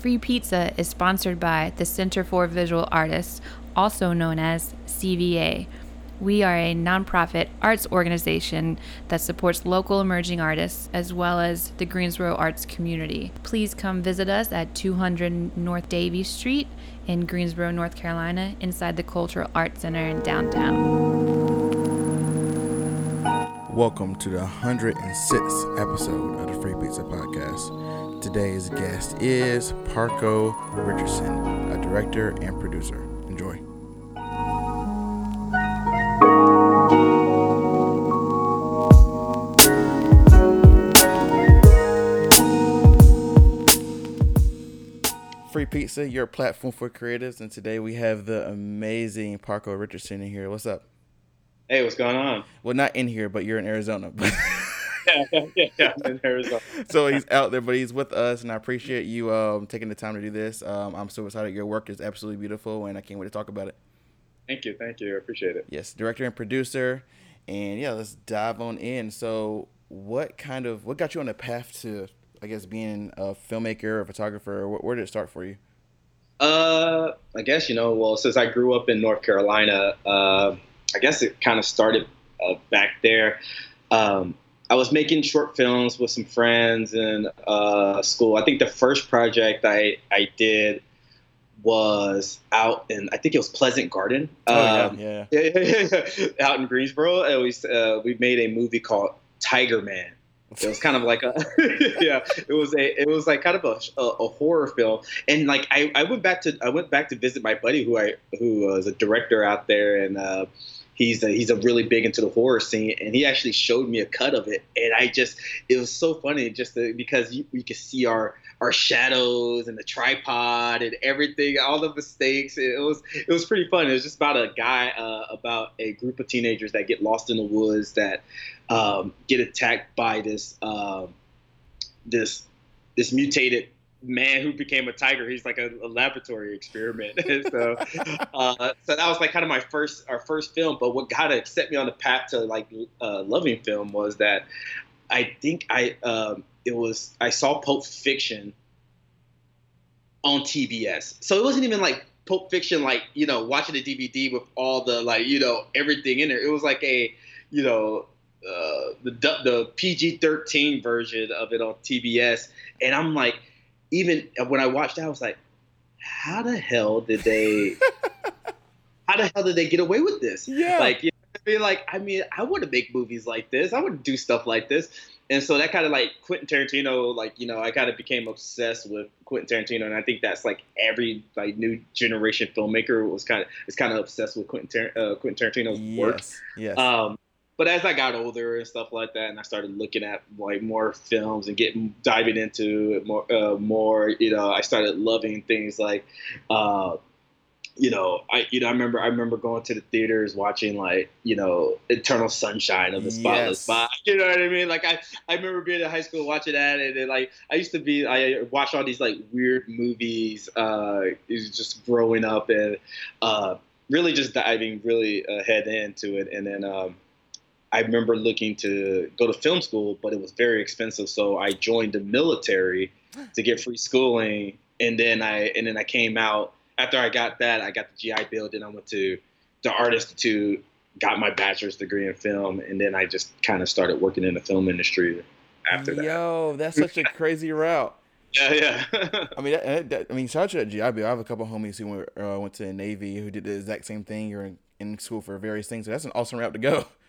Free Pizza is sponsored by the Center for Visual Artists, also known as CVA. We are a nonprofit arts organization that supports local emerging artists as well as the Greensboro arts community. Please come visit us at 200 North Davie Street in Greensboro, North Carolina, inside the Cultural Arts Center in downtown. Welcome to the 106th episode of the Free Pizza Podcast. Today's guest is Parco Richardson, a director and producer. Enjoy. Free Pizza, your platform for creatives, and today we have the amazing Parco Richardson in here. What's up? Hey, what's going on? Well, not in here, but you're in Arizona. yeah, yeah, yeah, in Arizona. so he's out there, but he's with us, and I appreciate you um, taking the time to do this. Um, I'm so excited. Your work is absolutely beautiful, and I can't wait to talk about it. Thank you, thank you. I appreciate it. Yes, director and producer, and yeah, let's dive on in. So, what kind of what got you on the path to, I guess, being a filmmaker, a photographer? Where, where did it start for you? Uh, I guess you know. Well, since I grew up in North Carolina, uh, I guess it kind of started uh, back there. Um, I was making short films with some friends in uh, school. I think the first project I, I did was out in I think it was Pleasant Garden. Oh, um, yeah, yeah. yeah, out in Greensboro. And we uh, we made a movie called Tiger Man. It was kind of like a yeah. It was a it was like kind of a, a, a, horror film. And like I, I went back to I went back to visit my buddy who I who was a director out there and. Uh, he's a, he's a really big into the horror scene, and he actually showed me a cut of it, and I just it was so funny just to, because you, you could see our our shadows and the tripod and everything, all the mistakes. It, was it was pretty fun. It was just about a guy, uh, about a group of teenagers that get lost in the woods that um, get attacked by this um, this this mutated man who became a tiger. He's like a, a laboratory experiment. so, uh, so that was like kind of my first, our first film. But what kind of set me on the path to like uh, loving film was that I think I, um, it was, I saw Pulp Fiction on TBS. So it wasn't even like Pulp Fiction, like, you know, watching the DVD with all the, like, you know, everything in there. It was like a, you know, uh, the the PG thirteen version of it on TBS, and I'm like, even when I watched that, I was like, how the hell did they? how the hell did they get away with this? Yeah. Like, you know, I mean, like, I mean, I want to make movies like this. I want to do stuff like this. And so that kind of like Quentin Tarantino, like you know, I kind of became obsessed with Quentin Tarantino, and I think that's like every like new generation filmmaker was kind of is kind of obsessed with Quentin, Tar- uh, Quentin Tarantino's yes. work. Yes. Um, but as I got older and stuff like that, and I started looking at like more films and getting diving into it more, uh, more, you know, I started loving things like, uh, you know, I you know I remember I remember going to the theaters watching like you know Eternal Sunshine of the Spotless Mind. You know what I mean? Like I I remember being in high school watching that, and then like I used to be I watched all these like weird movies. Uh, just growing up and uh, really just diving really uh, head into it, and then. Um, I remember looking to go to film school, but it was very expensive. So I joined the military to get free schooling, and then I and then I came out after I got that. I got the GI Bill. Then I went to the Art Institute, got my bachelor's degree in film, and then I just kind of started working in the film industry after that. Yo, that's such a crazy route. Yeah, yeah. I mean, that, that, I mean, shout out to GI Bill. I have a couple homies who went, uh, went to the Navy who did the exact same thing. You're in, in school for various things. So that's an awesome route to go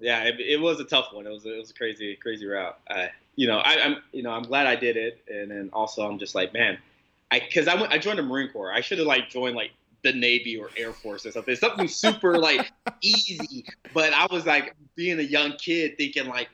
yeah, it, it, was a tough one. It was a, it was a crazy crazy route. I, you know, I, am you know I'm glad I did it, and then also I'm just like, man, I because I went I joined the Marine Corps. I should have like joined like the Navy or Air Force or something, something super like easy. But I was like being a young kid thinking like.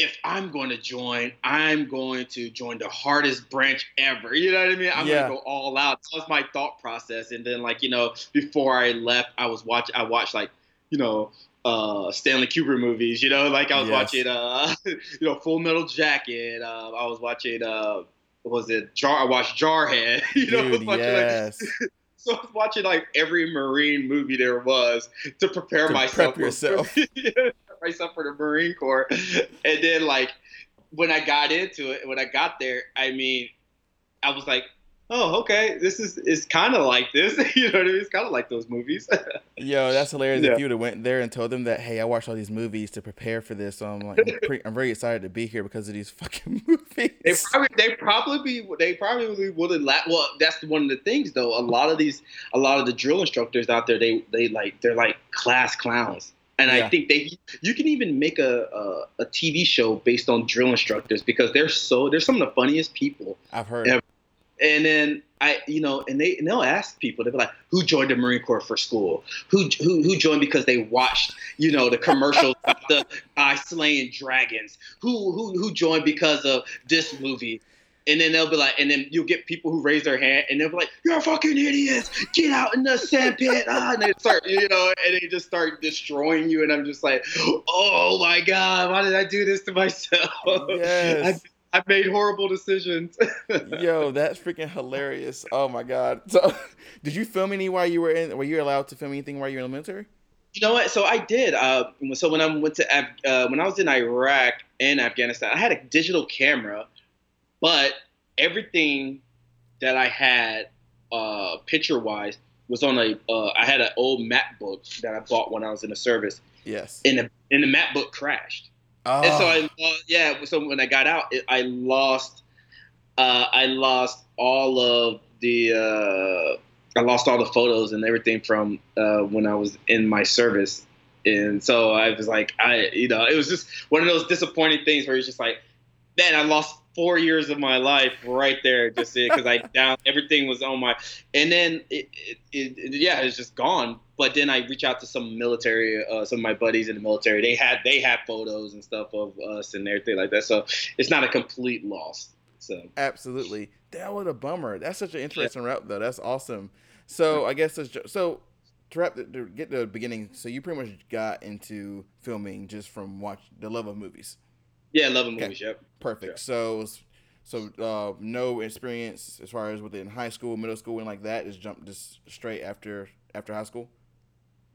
If I'm going to join, I'm going to join the hardest branch ever. You know what I mean? I'm yeah. gonna go all out. That was my thought process. And then, like you know, before I left, I was watching. I watched like you know uh, Stanley Kubrick movies. You know, like I was yes. watching, uh, you know, Full Metal Jacket. Uh, I was watching, uh, was it Jar? I watched Jarhead. You know, Dude, watching, yes. Like, so I was watching like every Marine movie there was to prepare to myself. Prep yourself. For, myself for the Marine Corps, and then like when I got into it, when I got there, I mean, I was like, oh, okay, this is is kind of like this. you know what I mean? It's kind of like those movies. Yo, that's hilarious. Yeah. If you would have went there and told them that, hey, I watched all these movies to prepare for this, so I'm like, I'm, pretty, I'm very excited to be here because of these fucking movies. They probably they probably be they probably wouldn't la Well, that's one of the things though. A lot of these, a lot of the drill instructors out there, they they like they're like class clowns, and Yeah. I think they you can even make a, a a TV show based on drill instructors because they're so they're some of the funniest people. I've heard. Yeah. And then I, you know, and they and they'll ask people, they'll be like, "Who joined the Marine Corps for school? Who who who joined because they watched, you know, the commercials about the guy slaying dragons? Who who who joined because of this movie?" And then they'll be like, and then you'll get people who raise their hand, and they'll be like, "You're fucking idiots! Get out in the sandpit!" Ah, and they start, you know, and they just start destroying you, and I'm just like, "Oh my god, why did I do this to myself? Yes. I, I made horrible decisions." Yo, that's freaking hilarious. Oh my god. So, did you film any while you were in? Were you allowed to film anything while you were in the military? You know what? So I did. Uh, so when I went to Af- uh, when I was in Iraq and Afghanistan, I had a digital camera, but everything that I had uh, picture wise was on a. Uh, I had an old MacBook that I bought when I was in the service, Yes. and the and the MacBook crashed. Oh, And so I, uh, yeah. So when I got out, it, I lost, uh, I lost all of the, uh, I lost all the photos and everything from uh, when I was in my service, and so I was like, I, you know, it was just one of those disappointing things where it's just like, man, I lost four years of my life right there, just because I down everything was on my, and then it, it, it, it- yeah, it's just gone. But then I reach out to some military, uh, some of my buddies in the military. They had they had photos and stuff of us and everything like that. So it's not a complete loss. So absolutely. That was a bummer. That's such an interesting route, though. That's awesome. So I guess so to wrap the, to get to the beginning. So you pretty much got into filming just from watch the love of movies. yeah, loving Okay. movies. Yep. Perfect. So so uh, no experience as far as within high school, middle school, and like that. Just jump just straight after after high school.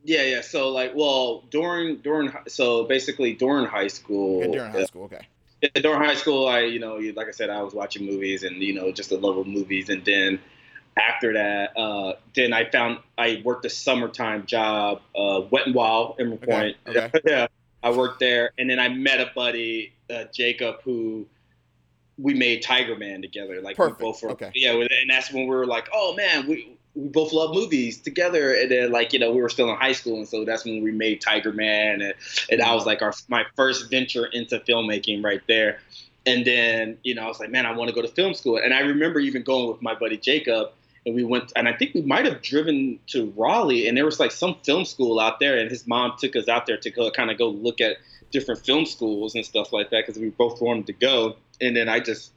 Yeah, yeah. So like, well, during during so basically during high school, Okay, during high school. Okay. Yeah, during high school, I, you know, like I said, I was watching movies and, you know, just the love of movies. And then after that, uh, then I found I worked a summertime job, uh, Wet and Wild, Emerald Okay, Point. okay. yeah, I worked there. And then I met a buddy, uh, Jacob, who we made Tiger Man together. Like, Perfect, we both were, okay. yeah. And that's when we were like, oh man, we, we both love movies together. And then, like, you know, we were still in high school. And so that's when we made Tiger Man. And, and that was like our my first venture into filmmaking right there. And then, you know, I was like, man, I want to go to film school. And I remember even going with my buddy Jacob, and we went, and I think we might have driven to Raleigh, and there was like some film school out there, and his mom took us out there to go kind of go look at different film schools and stuff like that because we both wanted to go. And then I just,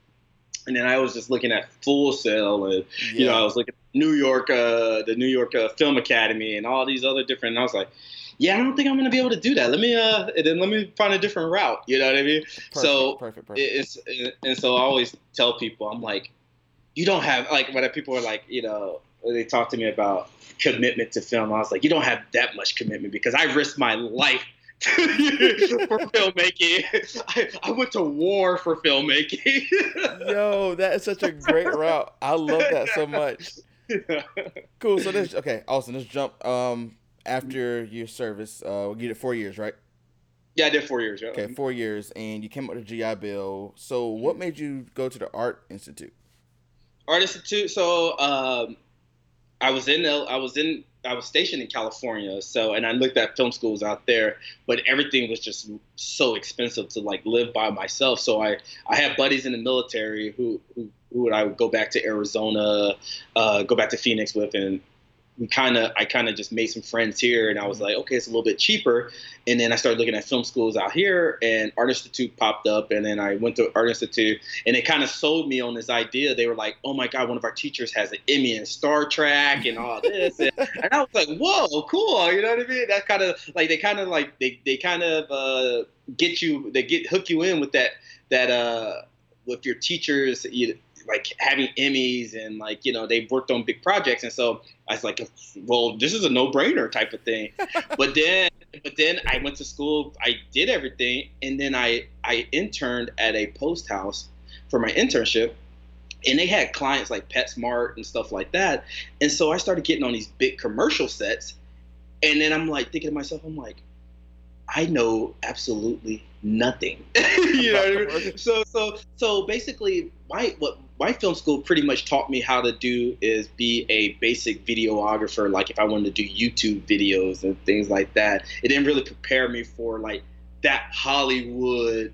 and then I was just looking at Full Sail and Yeah. you know, I was looking at New York, uh, the New York uh, Film Academy, and all these other different. And I was like, yeah, I don't think I'm gonna be able to do that. Let me, uh, then let me find a different route. You know what I mean? perfect, so perfect, perfect. It's and so I always tell people, I'm like, you don't have like when people are like, you know, they talk to me about commitment to film. I was like, you don't have that much commitment because I risked my life. for filmmaking, I, I went to war for filmmaking. Yo, that is such a great route. I love that so much. Cool. So this okay, Austin. Let's jump. Um, after your service, uh, you did four years, right? yeah, I did four years. Yeah. Okay, four years, and you came up with a GI Bill. So, what made you go to the Art Institute? Art Institute. So um, I was in I was in I was stationed in California. So and I looked at film schools out there, but everything was just so expensive to like live by myself. So I I had buddies in the military who who, who would I would go back to Arizona, uh, go back to Phoenix with, and we kind of I kind of just made some friends here, and I was like, okay, it's a little bit cheaper. And then I started looking at film schools out here, and Art Institute popped up, and then I went to Art Institute, and it kind of sold me on this idea. They were like, oh my god, one of our teachers has an Emmy in Star Trek and all this, and, and I was like, whoa, cool, you know what I mean? That kind of like they kind of like they they kind of uh, get you they get hook you in with that that uh with your teachers like having Emmys and like you know they've worked on big projects and so I was like well this is a no brainer type of thing but then but then I went to school I did everything and then I I interned at a post house for my internship and they had clients like PetSmart and stuff like that. And so I started getting on these big commercial sets, and then I'm like thinking to myself, I'm like, I know absolutely nothing. you know what I mean? So so so basically, my what my film school pretty much taught me how to do is be a basic videographer. Like if I wanted to do YouTube videos and things like that, it didn't really prepare me for like that Hollywood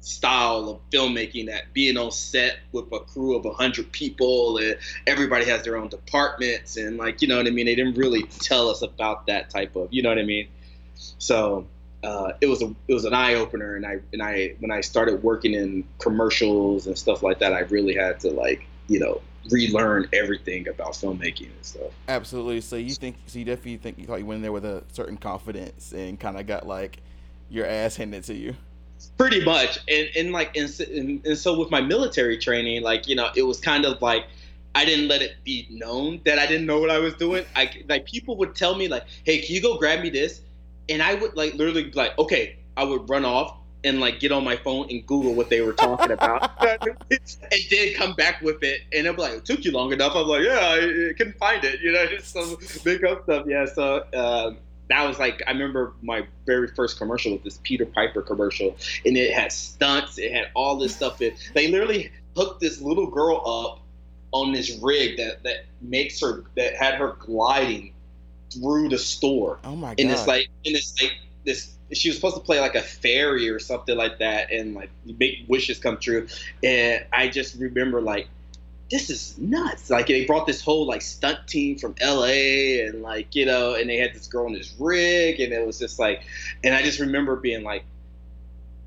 style of filmmaking that being on set with a crew of 100 people and everybody has their own departments and like you know what i mean they didn't really tell us about that type of you know what i mean so uh, it was a it was an eye opener and i and i when i started working in commercials and stuff like that i really had to like you know relearn everything about filmmaking and stuff absolutely so you think so you definitely think you thought you went in there with a certain confidence and kind of got like your ass handed to you pretty much and, and like and, and, and so with my military training like you know it was kind of like I didn't let it be known that I didn't know what I was doing. I like people would tell me like, "Hey, can you go grab me this?" And I would like literally be like, "Okay." I would run off and like get on my phone and Google what they were talking about, and then come back with it. And I'm like, "It took you long enough." I'm like, "Yeah, I, I couldn't find it." You know, just some make up stuff. Yeah, so. Uh, that was like I remember my very first commercial was this Peter Piper commercial, and it had stunts, it had all this stuff. In they literally hooked this little girl up on this rig that that makes her that had her gliding through the store. Oh my god! And it's like, and it's like this. She was supposed to play like a fairy or something like that, and like make wishes come true. And I just remember like this is nuts. Like they brought this whole like stunt team from LA and like, you know, and they had this girl in this rig and it was just like and I just remember being like,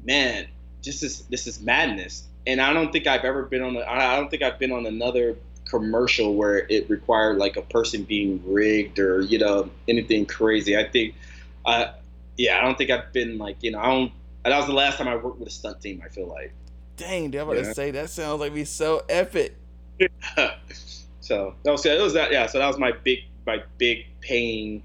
man, this is this is madness. And I don't think I've ever been on a, I don't think I've been on another commercial where it required like a person being rigged or, you know, anything crazy. I think uh yeah, I don't think I've been like, you know, I don't that was the last time I worked with a stunt team, I feel like. Dang, dude, I'm about yeah. to say that sounds like me so epic. so that was that was that yeah. So that was my big my big paying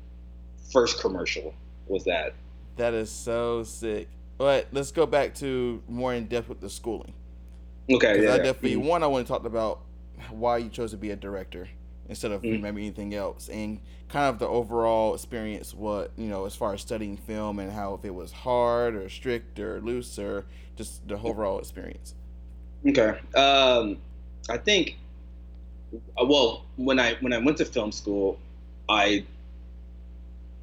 first commercial was that. That is so sick. But let's go back to more in depth with the schooling. Okay. Yeah, I definitely mm-hmm. one I want to talk about why you chose to be a director instead of mm-hmm. maybe anything else, and kind of the overall experience. What you know as far as studying film and how if it was hard or strict or loose or just the overall experience. Okay. Um, I think uh, well when I when I went to film school, I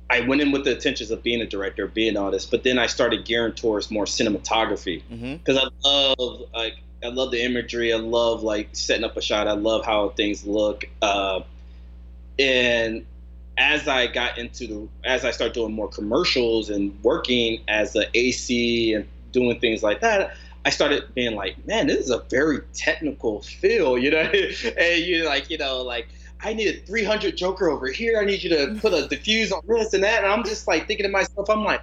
I went in with the intentions of being a director, being an artist, but then I started gearing towards more cinematography because mm-hmm. I love like I love the imagery. I love like setting up a shot. I love how things look. Uh, and as I got into the, as I start doing more commercials and working as an AC and doing things like that, I started being like, man, this is a very technical feel, you know? and you're like, you know, like I need a 300 Joker over here. I need you to put a diffuse on this and that. And I'm just like thinking to myself, I'm like,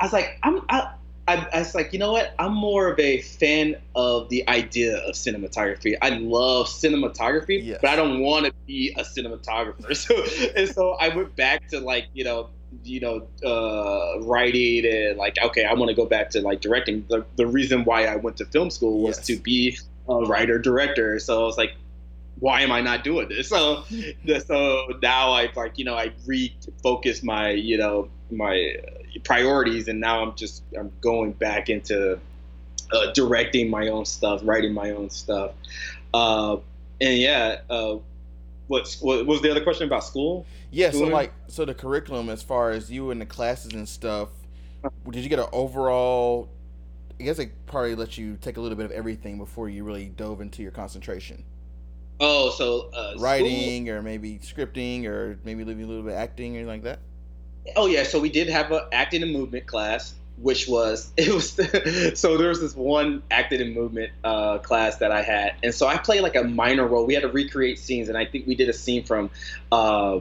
I was like, I'm, I, I, I was like, you know what? I'm more of a fan of the idea of cinematography. I love cinematography, yes. but I don't want to be a cinematographer. So, and so I went back to like, you know, you know, uh, writing and like, okay, I want to go back to like directing. The, the reason why I went to film school was yes. to be a writer director. So I was like, why am I not doing this? So, so now I've like, you know, I refocus my, you know, my priorities, and now I'm just I'm going back into uh, directing my own stuff, writing my own stuff, uh, and yeah. Uh, what, what was the other question about school? Yeah, so like so the curriculum as far as you and the classes and stuff, did you get an overall I guess it probably let you take a little bit of everything before you really dove into your concentration. Oh, so uh, writing school? or maybe scripting or maybe a little bit of acting or like that. Oh yeah, so we did have an acting and movement class, which was it was so there was this one acting and movement uh, class that I had, and so I played like a minor role. We had to recreate scenes, and I think we did a scene from uh,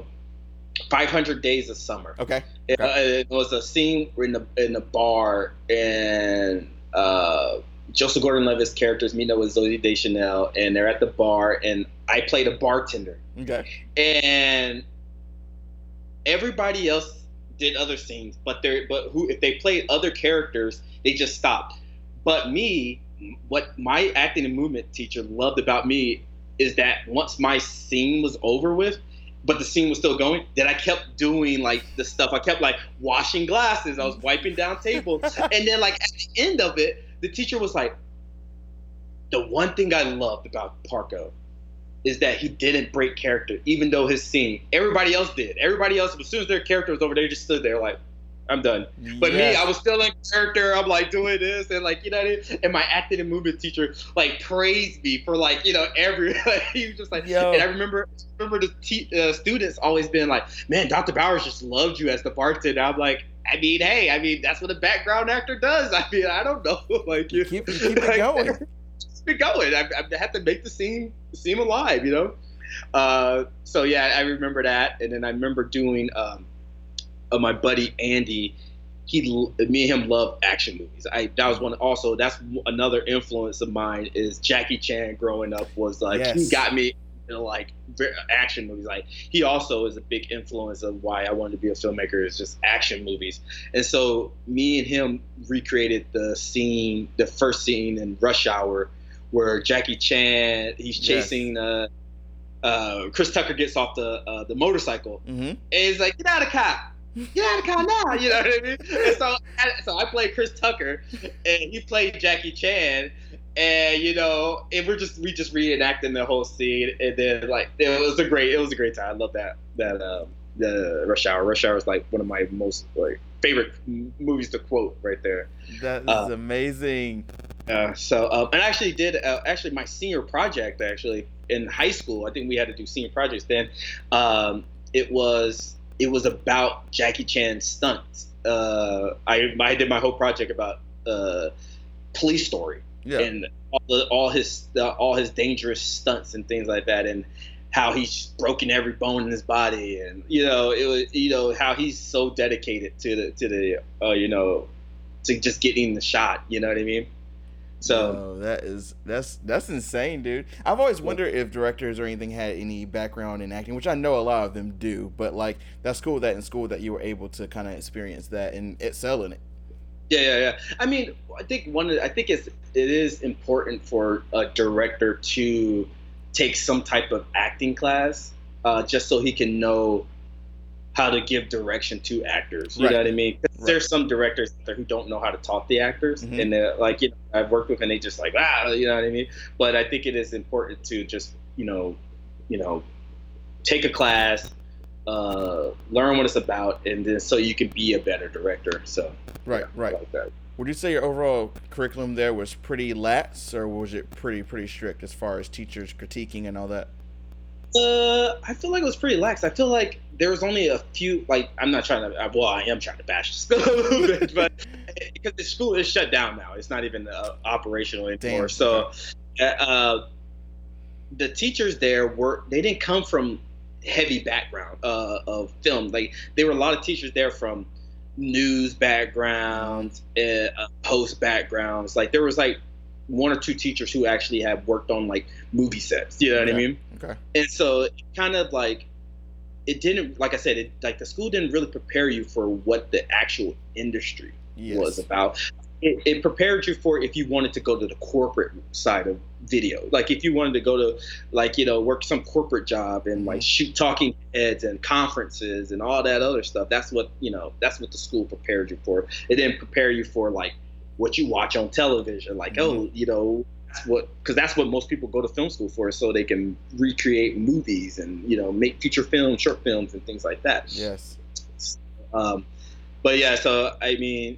500 Days of Summer. Okay. It, uh, it, was a scene in the in the bar, and uh, Joseph Gordon-Levitt's characters meet up with Zooey Deschanel, and they're at the bar, and I played a bartender. Okay. And everybody else did other scenes, but they but who if they played other characters, they just stopped. But me, what my acting and movement teacher loved about me is that once my scene was over with, but the scene was still going, that I kept doing like the stuff. I kept like washing glasses. I was wiping down tables. and then like at the end of it, the teacher was like, the one thing I loved about Parko is that he didn't break character, even though his scene, everybody else did. Everybody else, as soon as their character was over, they just stood there like, I'm done. But yes. me, I was still in character. I'm like doing this and like you know, I mean? and my acting and movement teacher like praised me for like you know every. Like, he was just like, Yo. and I remember remember the te- uh, students always been like, man, Dr. Bowers just loved you as the bartender. I'm like, I mean, hey, I mean that's what a background actor does. I mean, I don't know, like you keep, keep it going. It going. I, I have to make the scene seem alive, you know. Uh, so yeah, I remember that, and then I remember doing. Um, of my buddy Andy, he me and him love action movies. I that was one also that's another influence of mine is Jackie Chan growing up was like yes. he got me into like action movies. Like he also is a big influence of why I wanted to be a filmmaker is just action movies. And so me and him recreated the scene, the first scene in Rush Hour, where Jackie Chan he's chasing. Yes. Uh, uh, Chris Tucker gets off the uh, the motorcycle mm-hmm. and he's like, "Get out of the car!" get out of car now. You know what I mean? And so, so I played Chris Tucker, and he played Jackie Chan, and you know, and we're just we just reenacting the whole scene, and then like it was a great it was a great time. I love that that um, the Rush Hour. Rush Hour is like one of my most like favorite movies to quote right there. That is uh, amazing. Uh, so um, and I actually did uh, actually my senior project actually in high school. I think we had to do senior projects then. Um, it was it was about Jackie Chan's stunts. Uh, I I did my whole project about uh, police story yeah. and all, the, all his all his dangerous stunts and things like that, and how he's broken every bone in his body, and you know it was you know how he's so dedicated to the to the uh, you know to just getting the shot. You know what I mean? So that is that's that's insane, dude. I've always wondered if directors or anything had any background in acting, which I know a lot of them do. But like that's cool that in school that you were able to kind of experience that and excel in it. Yeah, yeah, yeah. I mean, I think one. I think it's it is important for a director to take some type of acting class, uh, just so he can know how to give direction to actors. You right. know what I mean? Right. There's some directors there who don't know how to talk the actors, mm-hmm. and like, you know, I've worked with, and they just like, ah, you know what I mean? But I think it is important to just, you know, you know, take a class, uh, learn what it's about, and then so you can be a better director. So right, yeah, right. Like that. Would you say your overall curriculum there was pretty lax, or was it pretty pretty strict as far as teachers critiquing and all that? Uh, I feel like it was pretty lax. I feel like there was only a few. Like, I'm not trying to. Well, I am trying to bash the school a little bit, but because the school is shut down now, it's not even uh, operational anymore. Damn. So, uh, uh, the teachers there were they didn't come from heavy background uh, of film. Like, there were a lot of teachers there from news backgrounds, uh, post backgrounds. Like, there was like one or two teachers who actually have worked on like movie sets. You know what I mean? Okay. And so kind of like it didn't like I said, it like the school didn't really prepare you for what the actual industry yes. was about. It, it, prepared you for if you wanted to go to the corporate side of video. Like if you wanted to go to like, you know, work some corporate job and like mm-hmm. shoot talking heads and conferences and all that other stuff. That's what, you know, that's what the school prepared you for. It didn't prepare you for like what you watch on television. Like, mm-hmm. oh, you know, that's what because that's what most people go to film school for, so they can recreate movies and you know make feature films, short films, and things like that. Yes. Um, but yeah, so I mean,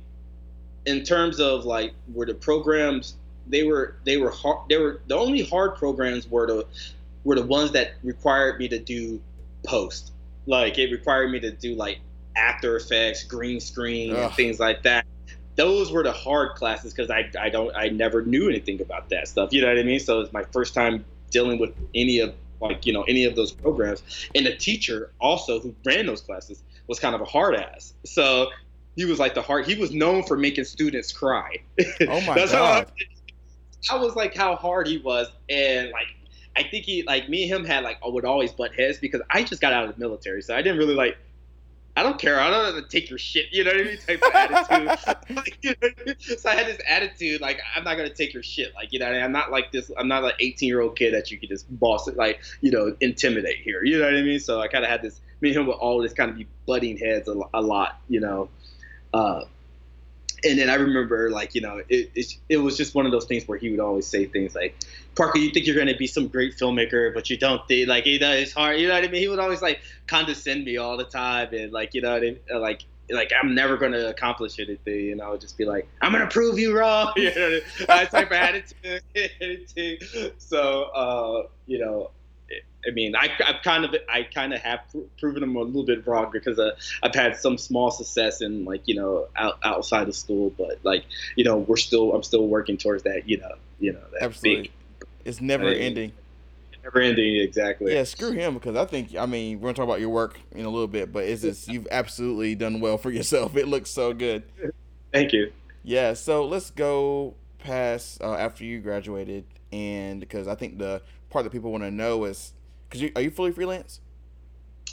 in terms of like were the programs they were they were hard they were the only hard programs were the were the ones that required me to do post like it required me to do like after effects green screen Ugh. and things like that those were the hard classes because I, I don't I never knew anything about that stuff. You know what I mean? So it's my first time dealing with any of like you know any of those programs. And the teacher also who ran those classes was kind of a hard ass. So he was like the hard. He was known for making students cry. Oh my god! I, I was like how hard he was, and like I think he like me and him had like would always butt heads because I just got out of the military, so I didn't really like I don't care. I don't have to take your shit. You know what I mean? Type of attitude. like, you know, so I had this attitude, like I'm not gonna take your shit. Like you know, I mean? I'm not like this. I'm not like 18 year old kid that you could just boss it, like you know, intimidate here. You know what I mean? So I kind of had this. Me and him would always kind of be butting heads a, a lot. You know. Uh, and then I remember, like, you know, it, it, it was just one of those things where he would always say things like, Parker, you think you're going to be some great filmmaker, but you don't think, like, you know, it's hard. You know what I mean? He would always, like, condescend me all the time. And, like, you know what I mean? Like, like I'm never going to accomplish anything. And I would just be like, I'm going to prove you wrong. you know, that type of attitude. so, uh, you know, I mean, I, have kind of I kind of have pr- proven them a little bit wrong because uh, I've had some small success in like you know out, outside of school, but like you know we're still I'm still working towards that you know you know that absolutely big, it's never ending. Never ending, exactly. Yeah, screw him because I think I mean we're gonna talk about your work in a little bit, but it's just you've absolutely done well for yourself. It looks so good. Thank you. Yeah, so let's go past uh, after you graduated, and because I think the part that people want to know is because you are you fully freelance?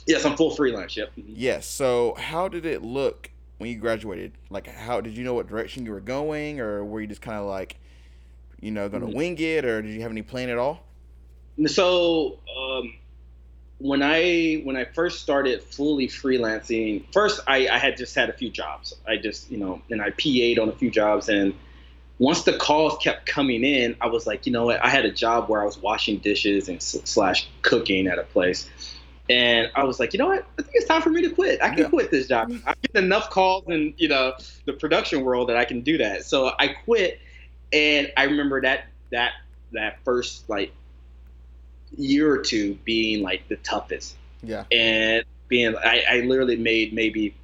Yes, I'm full freelance. Yep. Mm-hmm. Yes. So how did it look when you graduated? Like, how did you know what direction you were going, or were you just kind of like, you know, gonna mm-hmm. wing it, or did you have any plan at all? So um, when I when I first started fully freelancing, first I, I had just had a few jobs. I just you know, and I PA'd on a few jobs, and once the calls kept coming in, I was like, you know what? I had a job where I was washing dishes and slash cooking at a place. And I was like, you know what? I think it's time for me to quit. I can yeah. quit this job. I get enough calls in, you know, the production world that I can do that. So I quit, and I remember that that that first like year or two being like the toughest. Yeah. And being, I, I literally made maybe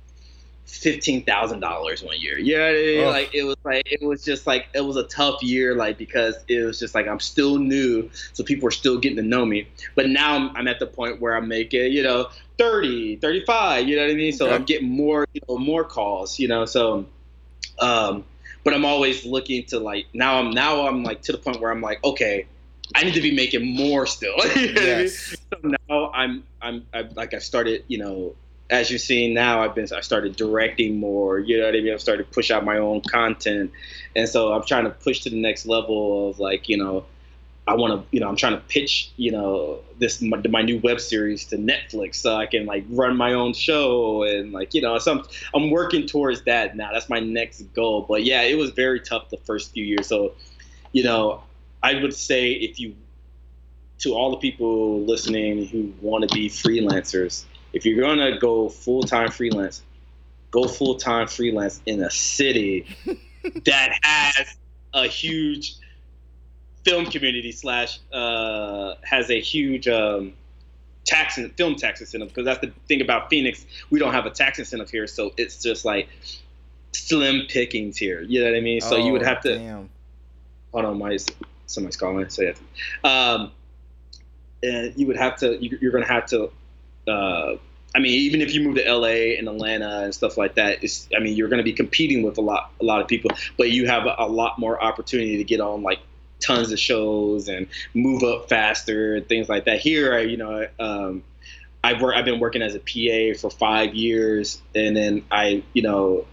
fifteen thousand dollars one year. Yeah, oh. like it was like it was just like it was a tough year, like because it was just like I'm still new, so people are still getting to know me. But now I'm, I'm at the point where I'm making, you know, 30, 35, you know what I mean? So okay. I'm getting more, you know, more calls, you know. So um but I'm always looking to like now I'm now I'm like to the point where I'm like, okay, I need to be making more still. you know yes. I mean? So now I'm I'm I, like I started, you know, as you're seeing now, I've been I started directing more. You know what I mean? I've started to push out my own content, and so I'm trying to push to the next level of like you know, I want to you know I'm trying to pitch you know this my, my, new web series to Netflix so I can like run my own show and like you know so I'm I'm working towards that now. That's my next goal. But yeah, it was very tough the first few years. So you know, I would say if you to all the people listening who want to be freelancers if you're gonna go full time freelance, go full time freelance in a city that has a huge film community slash uh, has a huge um, tax and film tax incentive because that's the thing about Phoenix. We don't have a tax incentive here, so it's just like slim pickings here. You know what I mean? So oh, you would oh, have to. Damn. Hold on, my somebody's calling. Say it. Um, and you would have to. You, you're going to have to uh, I mean, even if you move to LA and Atlanta and stuff like that, it's, I mean, you're going to be competing with a lot, a lot of people, but you have a, lot more opportunity to get on like tons of shows and move up faster and things like that. Here, I, you know, um, I've worked, I've been working as a PA for five years, and then I, you know,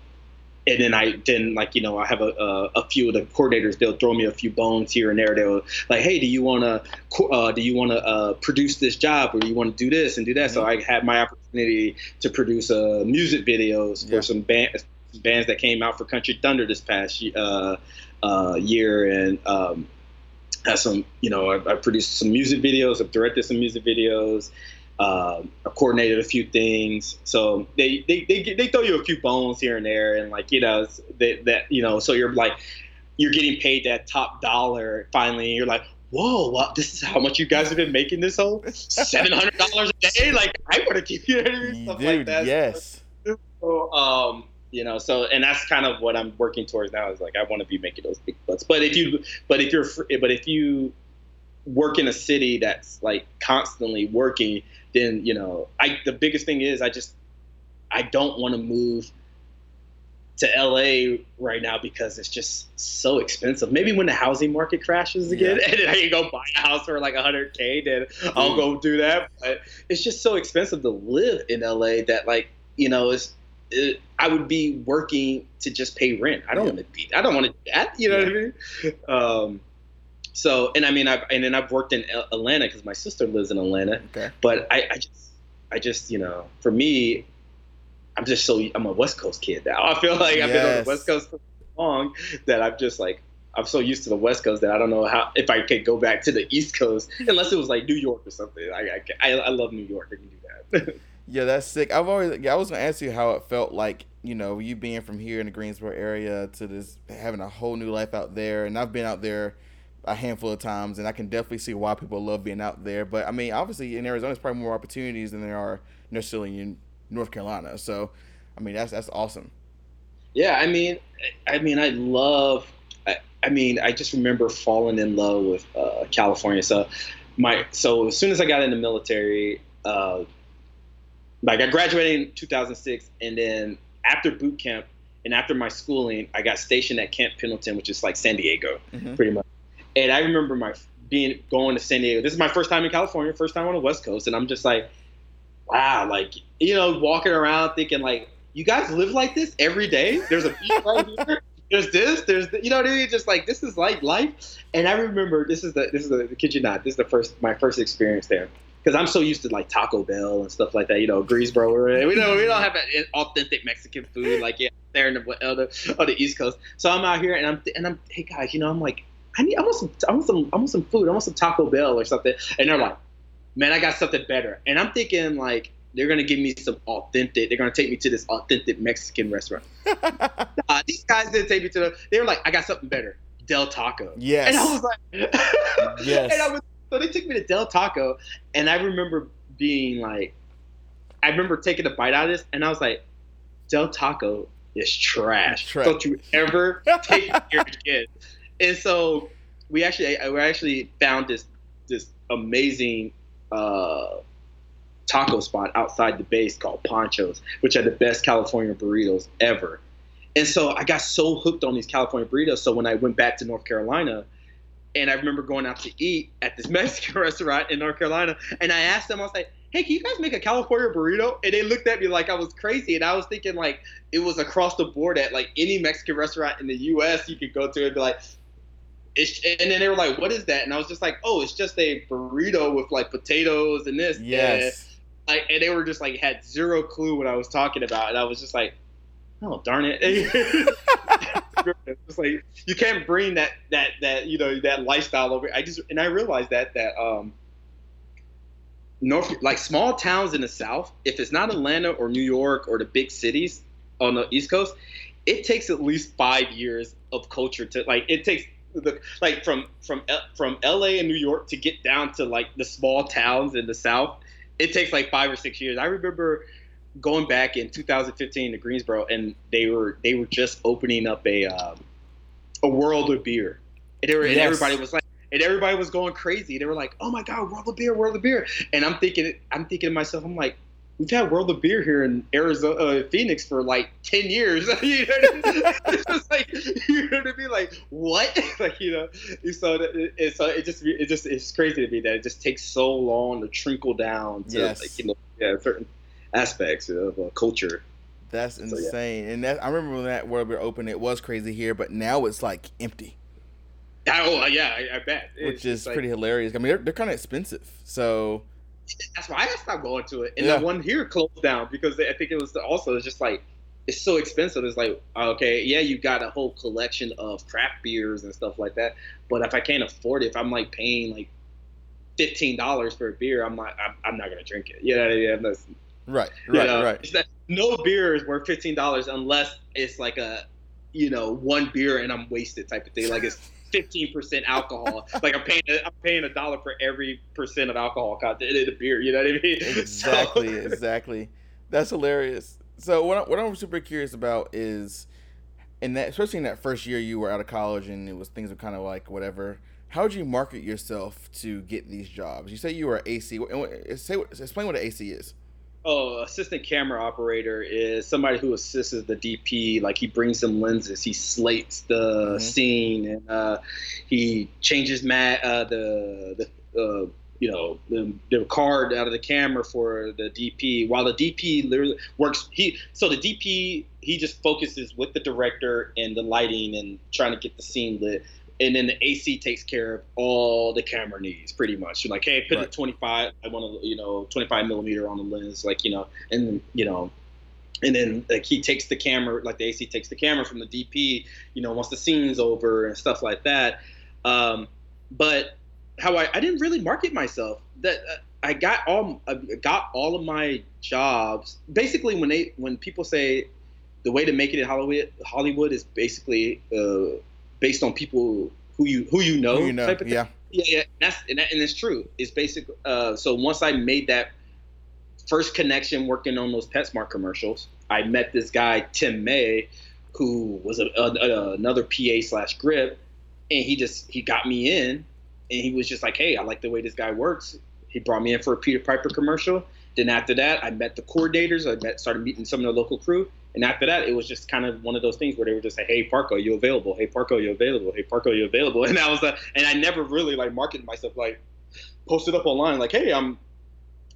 and then I then like you know I have a, a, a, few of the coordinators they'll throw me a few bones here and there they'll like hey do you want to uh, do you want to uh, produce this job or do you want to do this and do that mm-hmm. so I had my opportunity to produce uh, music videos yeah. for some bands bands that came out for Country Thunder this past uh, uh, year and um, had some you know I, I produced some music videos I've directed some music videos uh, coordinated a few things. So they, they they they throw you a few bones here and there, and like you know that that you know, so you're like you're getting paid that top dollar finally. and you're like, whoa, what? This is how much you guys have been making this whole seven hundred dollars a day. Like I want to keep you know, stuff Dude, like that. Yes. So, um, you know, so and that's kind of what I'm working towards now. Is like I want to be making those big bucks. But if you, but if you're, but if you work in a city that's like constantly working, then you know, I the biggest thing is I just I don't want to move to LA right now because it's just so expensive. Maybe when the housing market crashes again yeah. and then I can go buy a house for like 100k, then I'll go do that. But it's just so expensive to live in LA that like you know, it's it, I would be working to just pay rent. I don't yeah. want to be. I don't want to do that. You know yeah. what I mean? Um, so, and I mean, I've and then I've worked in Atlanta because my sister lives in Atlanta. Okay. But I, I just, I just, you know, for me, I'm just so I'm a West Coast kid now. I feel like I've been on the West Coast for so long that I'm just like I'm so used to the West Coast that I don't know how if I could go back to the East Coast unless it was like New York or something. I I, I love New York. I can do that. yeah, that's sick. I've always yeah, I was gonna ask you how it felt like you know you being from here in the Greensboro area to this having a whole new life out there, and I've been out there a handful of times, and I can definitely see why people love being out there. But I mean, obviously in Arizona, there's probably more opportunities than there are necessarily in North Carolina. So, I mean, that's that's awesome. Yeah, I mean, I mean, I love. I, I mean, I just remember falling in love with uh, California. So, my so as soon as I got in the military, uh, like I graduated in 2006, and then after boot camp and after my schooling, I got stationed at Camp Pendleton, which is like San Diego, mm-hmm. pretty much. And I remember my being going to San Diego. This is my first time in California, first time on the West Coast, and I'm just like, wow, like you know, walking around thinking like, you guys live like this every day. There's a beach right here. There's this. There's the, you know what I mean. Just like this is like life. And I remember this is the this is the, kid you not. This is the first my first experience there because I'm so used to like Taco Bell and stuff like that. You know, Greensboro. We don't we don't have authentic Mexican food like yeah there in the on the, on the East Coast. So I'm out here and I'm and I'm hey guys, you know I'm like I need I want some I want some I want some food. I want some Taco Bell or something. And they're like, man, I got something better. And I'm thinking like they're gonna give me some authentic. They're gonna take me to this authentic Mexican restaurant. uh, these guys didn't take me to the. They were like, I got something better, Del Taco. Yes. And I was like, yes. And I was so they took me to Del Taco, and I remember being like, I remember taking a bite out of this, and I was like, Del Taco is trash. trash. Don't you ever take it here again. And so we actually, we actually found this this amazing uh, taco spot outside the base called Ponchos, which had the best California burritos ever. And so I got so hooked on these California burritos. So when I went back to North Carolina, and I remember going out to eat at this Mexican restaurant in North Carolina, and I asked them, I was like, "Hey, can you guys make a California burrito?" And they looked at me like I was crazy, and I was thinking like it was across the board at like any Mexican restaurant in the U.S. you could go to and be like, it's, and then they were like, "What is that?" And I was just like, "Oh, it's just a burrito with like potatoes and this." Yes. And, like, and they were just like had zero clue what I was talking about, and I was just like, "Oh, darn it!" it's like you can't bring that that that you know that lifestyle over. I just and I realized that that um North like small towns in the South, if it's not Atlanta or New York or the big cities on the East Coast, it takes at least five years of culture to like it takes the like from from from LA and New York to get down to like the small towns in the South, it takes like five or six years. I remember going back in 2015 to Greensboro, and they were they were just opening up a um, a world of beer, and, they were, yes. and everybody was like. And everybody was going crazy. They were like, "Oh my God, World of Beer, World of Beer!" And I'm thinking, I'm thinking to myself, I'm like, we've had World of Beer here in Arizona, uh, Phoenix for like ten years. you know I mean? it's like you know what I mean? Like what? like you know, so it, it, so it just it just it's crazy to me that it just takes so long to trickle down to yes. like you know yeah certain aspects of uh, culture. That's insane, so, yeah. and that I remember when that World of Beer opened, it was crazy here, but now it's like empty. Oh yeah, I, I bet. Which is like, pretty hilarious. I mean, they're, they're kind of expensive, so that's why I stopped going to it. And yeah. the one here closed down because I think it was also it's just like it's so expensive. It's like okay, yeah, you got a whole collection of craft beers and stuff like that. But if I can't afford it, if I'm like paying like fifteen dollars for a beer, I'm not I'm, I'm not gonna drink it. You know what I mean? Right, right, you know, right. That, no beer is worth fifteen dollars unless it's like a you know one beer and I'm wasted type of thing. Like it's fifteen percent alcohol. like I'm paying I'm paying a dollar for every percent of alcohol content in a beer. You know what I mean? Exactly, so. exactly. That's hilarious. So what, I, what I'm super curious about is, in that especially in that first year you were out of college and it was things were kind of like whatever. How did you market yourself to get these jobs? You say you were AC. Say explain what an AC is oh, assistant camera operator is somebody who assists the DP. Like he brings some lenses, he slates the mm-hmm. scene, and uh, he changes mat uh, the the uh, you know the, the card out of the camera for the DP while the DP literally works he so the DP he just focuses with the director and the lighting and trying to get the scene lit and then the AC takes care of all the camera needs pretty much You're like hey put right. a 25 I want to you know 25 millimeter on the lens like you know and you know and then like he takes the camera like the AC takes the camera from the DP you know once the scene's over and stuff like that um, but how I, I didn't really market myself. That uh, I got all I got all of my jobs basically when they when people say the way to make it in Hollywood Hollywood is basically uh, based on people who you who you know, who you know type of yeah. Yeah, yeah, that's and, that, and it's true. It's basic. Uh, so once I made that first connection working on those PetSmart commercials, I met this guy Tim May, who was a, a, a, another PA slash grip, and he just he got me in and he was just like, "Hey, I like the way this guy works." He brought me in for a Peter Piper commercial. Then after that, I met the coordinators. I met, started meeting some of the local crew. And after that, it was just kind of one of those things where they were just like, "Hey, Parko, you available? Hey, Parko, you available? Hey, Parko, you available?" And that was the, and I never really like marketed myself like posted up online like, "Hey, I'm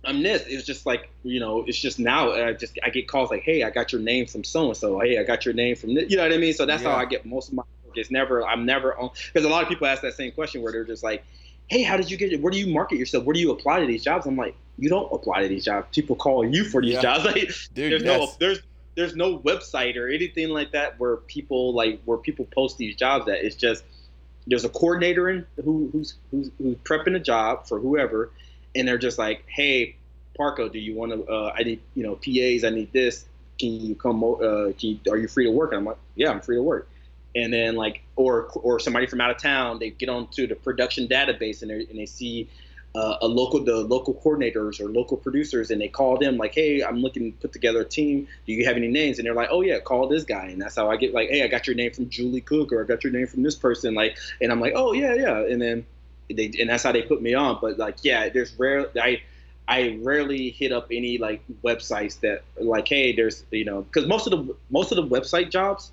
I'm this." It was just like you know, it's just now uh, I just I get calls like, "Hey, I got your name from so and so. Hey, I got your name from this. you know what I mean." So that's yeah. how I get most of my work. it's never I'm never on because a lot of people ask that same question where they're just like, hey, how did you get it? Where do you market yourself? Where do you apply to these jobs? I'm like, you don't apply to these jobs. People call you for these yeah. jobs. Like, Dude, there's yes. no there's there's no website or anything like that where people like where people post these jobs at. It's just there's a coordinator in who, who's who's who's prepping a job for whoever, and they're just like, hey, Parko, do you want to? Uh, I need you know PAs. I need this. Can you come? Uh, can you, are you free to work? And I'm like, yeah, I'm free to work and then like or or somebody from out of town they get onto the production database and, and they see uh, a local the local coordinators or local producers and they call them like hey i'm looking to put together a team do you have any names and they're like oh yeah call this guy and that's how i get like hey i got your name from julie cook or i got your name from this person like and i'm like oh yeah yeah and then they and that's how they put me on but like yeah there's rare i I rarely hit up any like websites that like, hey, there's you know, because most of the most of the website jobs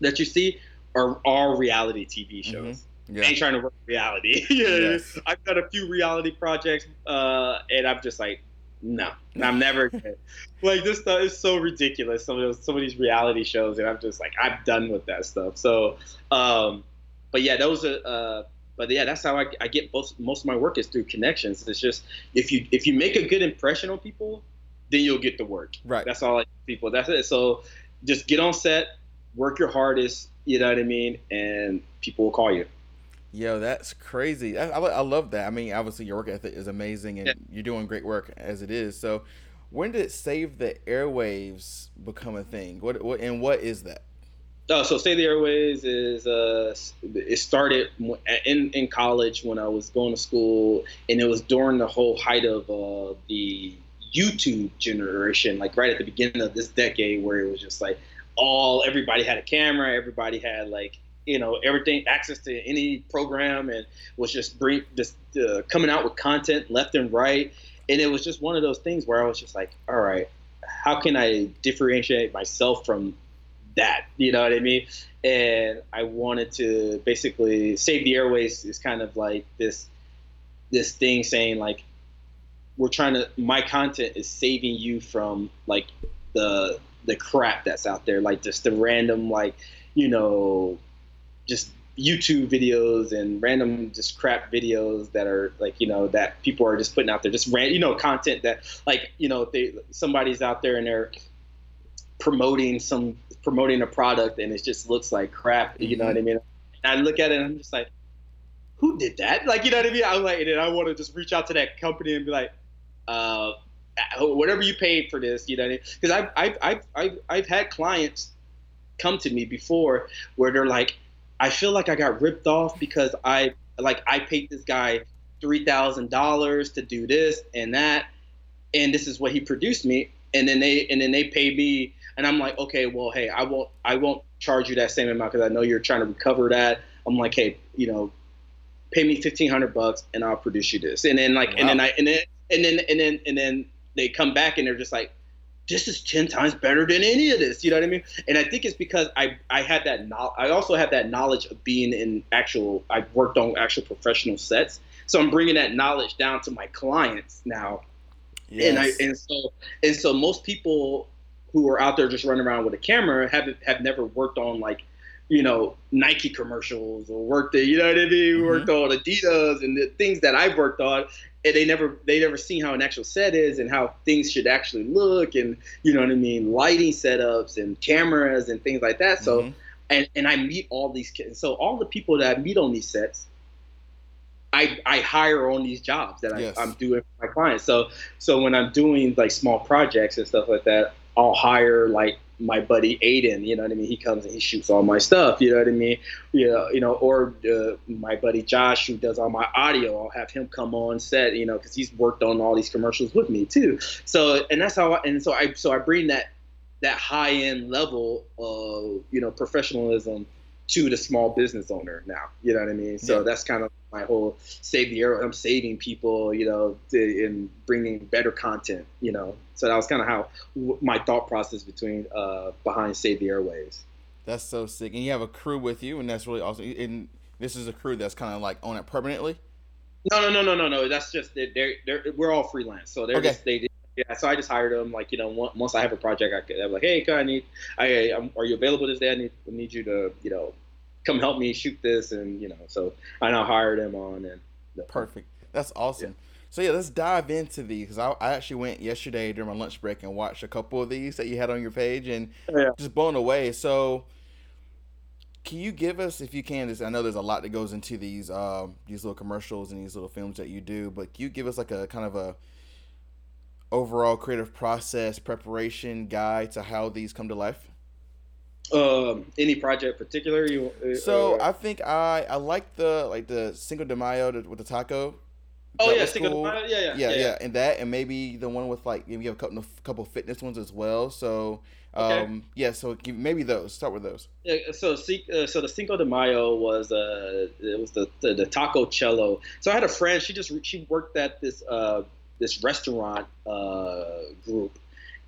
that you see are all reality TV mm-hmm. shows. Mm-hmm. Yeah. I ain't trying to work reality. yes. I've done a few reality projects, uh, and I'm just like, no, I'm never like this stuff is so ridiculous. Some of those, some of these reality shows, and I'm just like, I'm done with that stuff. So, um, but yeah, those are. Uh, but yeah, that's how I, I get most most of my work is through connections. It's just if you if you make a good impression on people, then you'll get the work. Right. That's all I people. That's it. So just get on set, work your hardest, you know what I mean, and people will call you. Yo, that's crazy. I, I, I love that. I mean, obviously your work ethic is amazing, and yeah. you're doing great work as it is. So, when did Save the Airwaves become a thing? What, what and what is that? Oh, so Save the Airwaves is uh, it started in in college when I was going to school, and it was during the whole height of uh, the YouTube generation, like right at the beginning of this decade, where it was just like all everybody had a camera, everybody had like you know everything access to any program and was just bring just uh, coming out with content left and right. And it was just one of those things where i was just like all right how can i differentiate myself from that? You know what i mean? And i wanted to basically save the airwaves is kind of like this this thing saying like we're trying to my content is saving you from like the the crap that's out there, like just the random like you know just YouTube videos and random just crap videos that are like you know that people are just putting out there, just ran you know content that like you know they somebody's out there and they're promoting some promoting a product and it just looks like crap. You know what I mm-hmm. mean? And I look at it and I'm just like, who did that? Like you know what I mean? I'm like, and I want to just reach out to that company and be like, uh, whatever you paid for this, you know, because I've, I've, I've, I've, I've had clients come to me before where they're like, I feel like I got ripped off because I, like, I paid this guy $3,000 to do this and that. And this is what he produced me. And then they, and then they pay me and I'm like, okay, well, Hey, I won't, I won't charge you that same amount because I know you're trying to recover that. I'm like, Hey, you know, pay me 1500 bucks and I'll produce you this. And then like, wow. and then I, and then, and then, and then, and then they come back and they're just like, this is 10 times better than any of this. You know what I mean? And I think it's because I, I had that, no, I also had that knowledge of being in actual, I've worked on actual professional sets. So I'm bringing that knowledge down to my clients now. Yes. And I and so and so most people who are out there just running around with a camera have have never worked on like you know Nike commercials or worked at you know what I mean mm-hmm. worked on Adidas and the things that I've worked on and they never they never seen how an actual set is and how things should actually look and you know what I mean lighting setups and cameras and things like that so mm-hmm. and and I meet all these kids so all the people that I meet on these sets I, I hire on these jobs that I, yes. I'm doing for my clients. So so when I'm doing like small projects and stuff like that, I'll hire like my buddy Aiden, you know what I mean? He comes and he shoots all my stuff, you know what I mean? You know, you know, or uh, my buddy Josh who does all my audio, I'll have him come on set, you know, because he's worked on all these commercials with me too. So, and that's how, I, and so I, so I bring that that high end level of you know professionalism to the small business owner now. You know what I mean? So yeah. that's kind of my whole save the earth. I'm saving people, you know, to, and bringing better content, you know. So that was kind of how w- my thought process between uh, behind Save the Airwaves. That's so sick, and you have a crew with you, and that's really awesome. And this is a crew that's kind of like on it permanently. No, no, no, no, no, no. That's just they're, they're we're all freelance, so they're okay. just they yeah, so I just hired them. Like you know, once I have a project, I could, I'm like, hey, I need, I, I'm, are you available this day? I need, I need you to, you know, come help me shoot this, and you know, so I now hired him on, and the, perfect. That's awesome. Yeah. So yeah, let's dive into these because I, I, actually went yesterday during my lunch break and watched a couple of these that you had on your page and yeah. just blown away. So, can you give us, if you can, this I know there's a lot that goes into these uh, these little commercials and these little films that you do, but can you give us like a kind of a overall creative process preparation guide to how these come to life? Um, any project particular you? Uh, so I think I I like the like the Cinco de Mayo with the taco. Oh yeah, Cinco cool. de Mayo. Yeah, yeah, yeah, yeah, yeah, and that, and maybe the one with like you have a couple couple fitness ones as well. So um, okay. yeah, so maybe those. Start with those. Yeah, so uh, so the Cinco de Mayo was uh it was the, the, the Taco Chelo. So I had a friend. She just she worked at this uh this restaurant uh, group,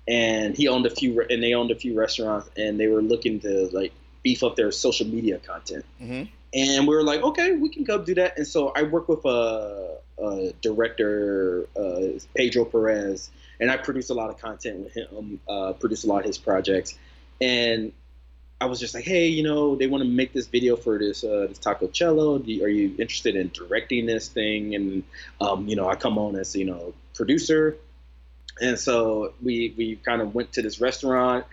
and he owned a few, and they owned a few restaurants, and they were looking to like beef up their social media content. Mm-hmm. And we were like, okay, we can go do that. And so I work with a, a director, uh, Pedro Perez, and I produce a lot of content with him, uh, produce a lot of his projects. And I was just like, hey, you know, they want to make this video for this uh, this Taco Chelo. are you interested in directing this thing? And um, you know, I come on as you know producer, and so we we kind of went to this restaurant.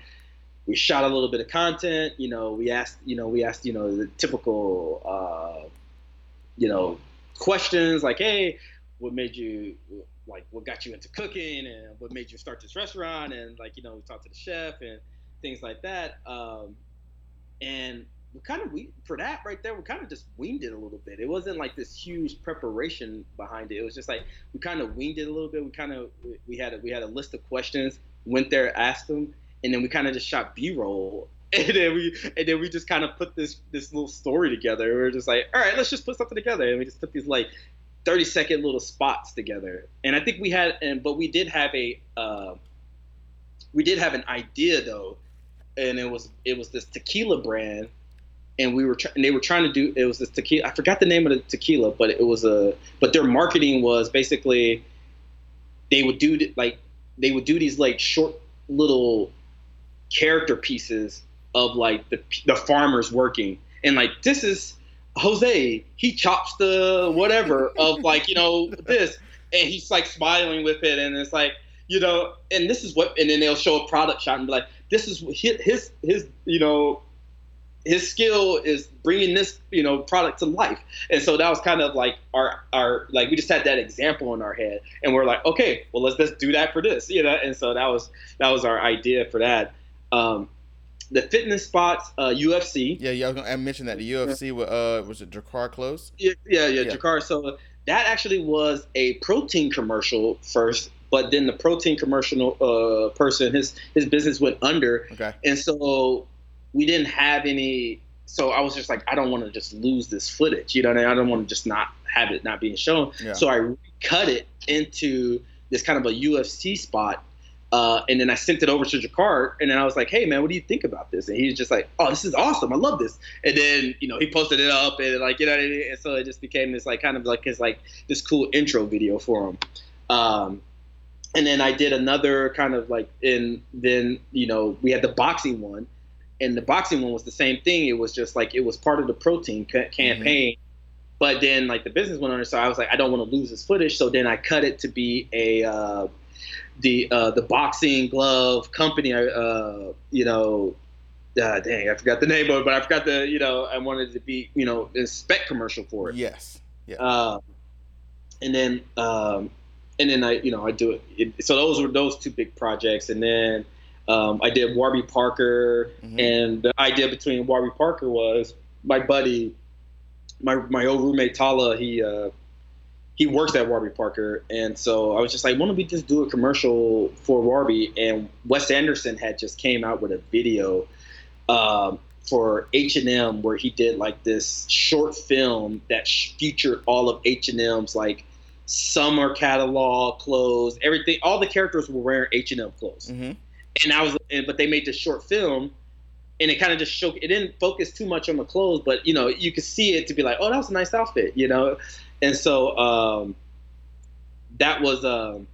We shot a little bit of content. You know, we asked you know we asked you know the typical uh, you know questions like, hey, what made you like what got you into cooking and what made you start this restaurant and like you know we talked to the chef and things like that. Um, and we kind of we for that right there we kind of just winged it a little bit. It wasn't like this huge preparation behind it. It was just like we kind of winged it a little bit. We kind of we had a, we had a list of questions went there asked them and then we kind of just shot b-roll. And then we and then we just kind of put this this little story together. We are just like all right let's just put something together. And we just put these like 30 second little spots together. And i think we had and but we did have a uh, we did have an idea though. And it was it was this tequila brand, and we were and they were trying to do it was this tequila. I forgot the name of the tequila, but it was a but their marketing was basically they would do like they would do these like short little character pieces of like the the farmers working and like this is Jose he chops the whatever of like you know this and he's like smiling with it and it's like you know and this is what and then they'll show a product shot and be like this is his, his his you know his skill is bringing this you know product to life. And so that was kind of like our our like we just had that example in our head. And we're like okay well let's let's do that for this you know? And so that was that was our idea for that. Um the fitness spots uh ufc yeah yeah i, was mentioned that the ufc with uh was it Drakkar Klose yeah yeah yeah, yeah. So that actually was a protein commercial first but then the protein commercial uh, person, his his business went under, okay. and so we didn't have any. So I was just like, I don't want to just lose this footage, you know. I, mean? I don't want to just not have it not being shown. Yeah. So I cut it into this kind of a UFC spot Uh, and then I sent it over to Drakkar, and then I was like, "Hey, man, what do you think about this?" And he's just like, "Oh, this is awesome. I love this." And then you know he posted it up, and like you know, and so it just became this like kind of like his like this cool intro video for him. Um, and then I did another kind of like in then you know we had the boxing one, and the boxing one was the same thing. It was just like it was part of the protein campaign. Mm-hmm. But then like the business went under, so I was like, I don't want to lose this footage. So then I cut it to be a uh, the uh, the boxing glove company. Uh, you know, uh, dang, I forgot the name of it, but I forgot the you know I wanted to be you know a spec commercial for it. Yes. Yeah. Uh, and then um, and then I you know I do it. it. So those were those two big projects, and then um, I did Warby Parker, mm-hmm. and the idea between Warby Parker was my buddy, my my old roommate Tala. He uh, he works at Warby Parker, and so I was just like, why don't we just do a commercial for Warby? And Wes Anderson had just came out with a video um, for H and M where he did like this short film that featured all of H and M's like summer catalog clothes, everything. All the characters were wearing H and M clothes, mm-hmm. And I was, but they made this short film. And it kind of just showed. It didn't focus too much on the clothes, but you know, you could see it to be like, oh, that was a nice outfit, you know and so um, that was um,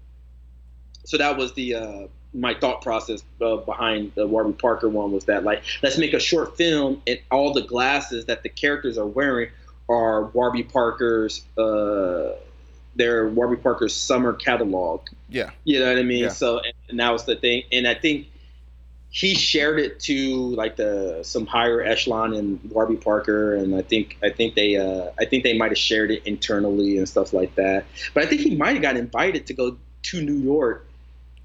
so that was the uh, my thought process uh, behind the Warby Parker one was that like let's make a short film and all the glasses that the characters are wearing are Warby Parker's uh, their Warby Parker's summer catalog. Yeah, you know what I mean. Yeah. So and, and that was the thing, and I think he shared it to like the some higher echelon in Warby Parker, and I think I think they uh, I think they might have shared it internally and stuff like that. But I think he might have got invited to go to New York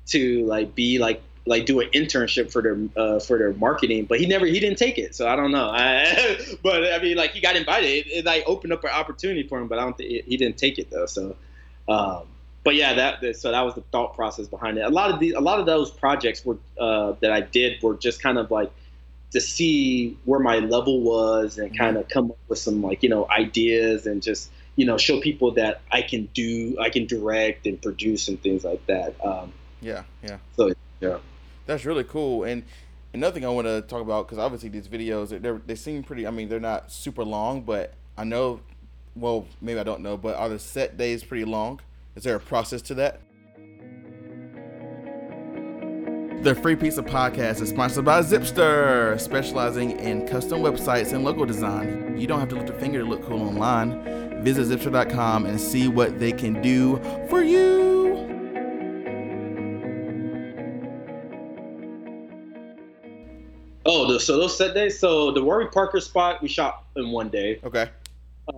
to like be like like do an internship for their uh, for their marketing, but he never he didn't take it. So I don't know. I, but I mean, like he got invited. It, it, like opened up an opportunity for him, but I don't think he didn't take it though. So. Um, but yeah, that so that was the thought process behind it. A lot of the a lot of those projects were uh, that I did were just kind of like to see where my level was and mm-hmm. kind of come up with some like you know ideas and just you know show people that I can do I can direct and produce and things like that. Um, yeah, yeah. So yeah, that's really cool. And another thing I want to talk about because obviously these videos they they seem pretty. I mean, they're not super long, but I know. Well, maybe I don't know, but are the set days pretty long? Is there a process to that? The Free Pizza Podcast is sponsored by Zipster, specializing in custom websites and logo design. You don't have to lift a finger to look cool online. Visit Zipster.com and see what they can do for you. Oh, so those set days. So the Warby Parker spot we shot in one day. Okay.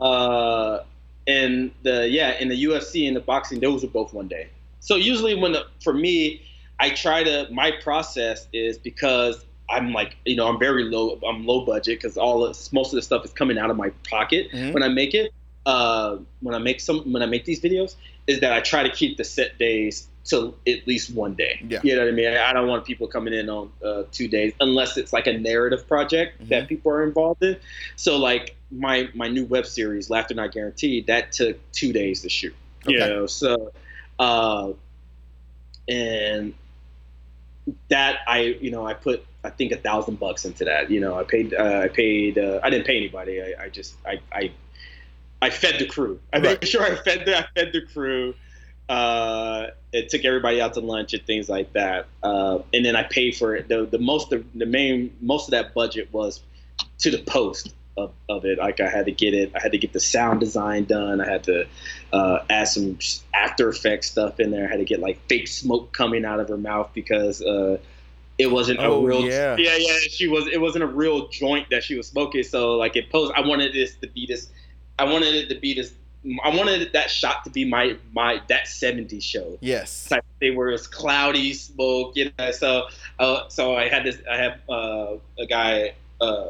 Uh, and the yeah in the UFC and the boxing those were both one day. So usually when the, for me I try to my process is because I'm like you know I'm very low I'm low budget because all this, most of the stuff is coming out of my pocket mm-hmm. when I make it. Uh, when I make some when I make these videos is that I try to keep the set days to at least one day. Yeah. You know what I mean? I, don't want people coming in on uh, two days unless it's like a narrative project mm-hmm. that people are involved in. So like my my new web series, Laughter Not Guaranteed, that took two days to shoot. Okay. You know, so uh, and that I you know I put I think a thousand bucks into that. You know, I paid uh, I paid uh, I didn't pay anybody. I, I just I, I I fed the crew. I right. made sure I fed the I fed the crew. Uh, it took everybody out to lunch and things like that. Uh, and then I paid for it. The, the most, the, the main, most of that budget was to the post of, of it. Like I had to get it, I had to get the sound design done. I had to uh, add some After Effects stuff in there. I had to get like fake smoke coming out of her mouth because uh, it wasn't oh, a real. Yeah. yeah, yeah. She was. It wasn't a real joint that she was smoking. So like it post, I wanted this to be this. I wanted it to be this I wanted that shot to be my my that '70s show. Yes, type thing where it's cloudy, smoke, you know. So uh, so I had this. I have uh, a guy uh,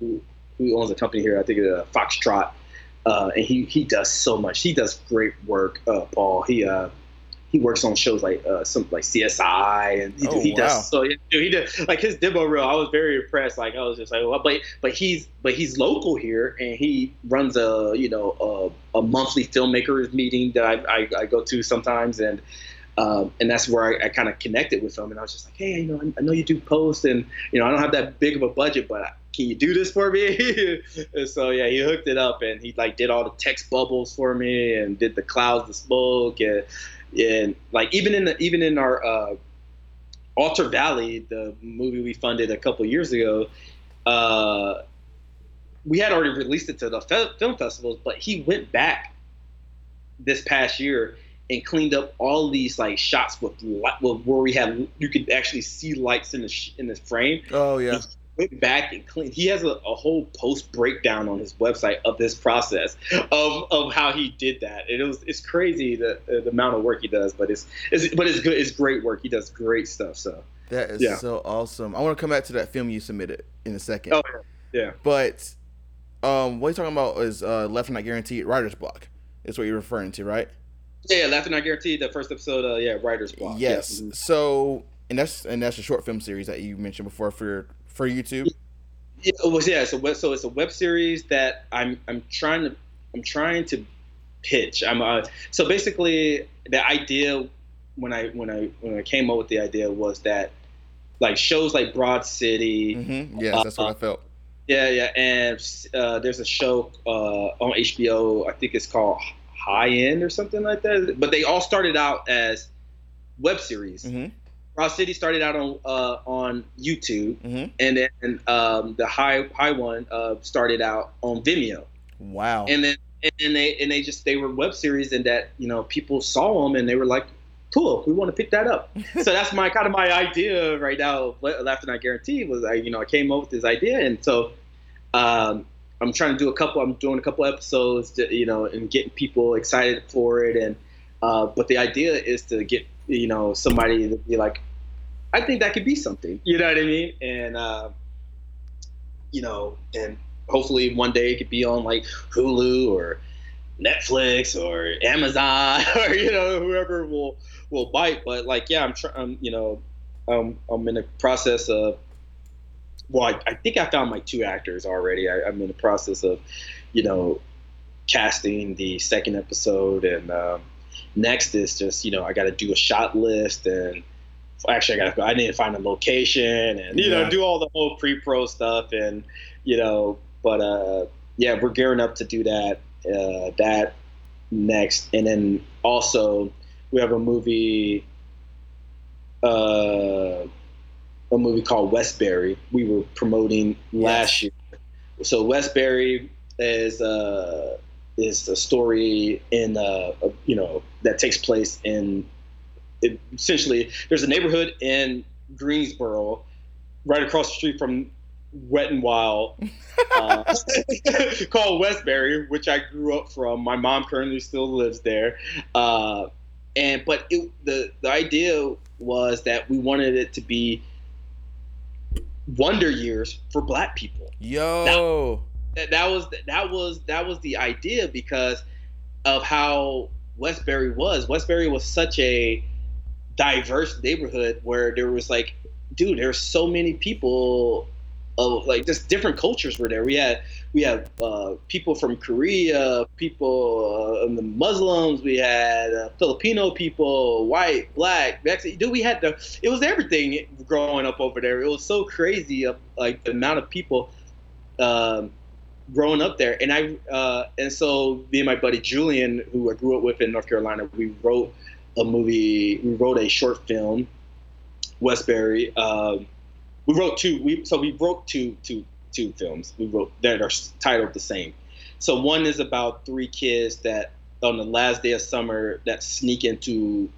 who who owns a company here. I think it's uh, Foxtrot, uh, and he he does so much. He does great work. Uh, Paul. He uh, he works on shows like uh, some like CSI, and he, oh, he wow. does so he, he did like his demo reel. I was very impressed. Like I was just like, well, but but he's but he's local here, and he runs a you know a, a monthly filmmakers meeting that I, I, I go to sometimes, and um, and that's where I, I kind of connected with him. And I was just like, hey, you know, I, I, know you do posts, and you know, I don't have that big of a budget, but can you do this for me? and so yeah, he hooked it up, and he like did all the text bubbles for me, and did the clouds, the smoke, and and like even in the even in our uh, Altar Valley, the movie we funded a couple years ago. Uh, we had already released it to the film festivals, but he went back this past year and cleaned up all these like shots with, with where we had you could actually see lights in the sh- in the frame. Oh yeah. He went back and cleaned. He has a, a, whole post breakdown on his website of this process of, of how he did that. It was it's crazy the the amount of work he does, but it's, it's but it's good. It's great work. He does great stuff. So that is yeah. so awesome. I want to come back to that film you submitted in a second. Oh yeah. But um, what you're talking about is uh, Left Not Guaranteed Writer's Block. Is what you're referring to, right? Yeah, Left and Not Guaranteed. The first episode, uh, yeah, Writer's Block. Yes. Yeah. So, and that's and that's a short film series that you mentioned before for for YouTube. Yeah, it was yeah. So so it's a web series that I'm I'm trying to I'm trying to pitch. I'm uh, so basically the idea when I when I when I came up with the idea was that like shows like Broad City. Mm-hmm. Yes, uh, that's what I felt. Yeah, yeah, and uh, there's a show uh, on HBO. I think it's called High End or something like that. But they all started out as web series. Mm-hmm. Broad City started out on uh, on YouTube, mm-hmm. and then um, the high high one uh, started out on Vimeo. Wow! And then and they and they just they were web series, and that you know people saw them and they were like, cool, we want to pick that up. so that's my kind of my idea right now. Left Not Guaranteed was I you know I came up with this idea, and so um, I'm trying to do a couple. I'm doing a couple episodes, to, you know, and getting people excited for it. And uh, but the idea is to get you know somebody to be like, I think that could be something. You know what I mean? And uh, you know, and hopefully one day it could be on like Hulu or Netflix or Amazon or you know whoever will will bite. But like, yeah, I'm trying. You know, um, I'm in the process of well, I, I, think I found my two actors already. I, am in the process of, you know, casting the second episode, and um, next is just you know I got to do a shot list, and actually I got to I need to find a location, and you yeah. know do all the whole pre-pro stuff, and you know, but uh, yeah, we're gearing up to do that. Uh, that next, and then also we have a movie. Uh, a movie called Westbury. We were promoting last year. So Westbury is uh, is a story in uh, a, you know that takes place in it, essentially there's a neighborhood in Greensboro, right across the street from Wet and Wild, uh, called Westbury, which I grew up from. My mom currently still lives there, uh, and but it, the the idea was that we wanted it to be wonder years for black people. Yo. That, that was that was that was the idea because of how Westbury was. Westbury was such a diverse neighborhood where there was like, dude, there's so many people of like just different cultures were there. We had we had uh, people from Korea, people uh, the Muslims, we had uh, Filipino people, white, black, Mexican. Dude, we had the it was everything growing up over there. It was so crazy of like the amount of people um, growing up there. And I uh, and so me and my buddy Julian, who I grew up with in North Carolina, we wrote a movie. We wrote a short film, Westbury. Um, we wrote two. We so we wrote two two two films. We wrote that are titled the same. So one is about three kids that on the last day of summer that sneak into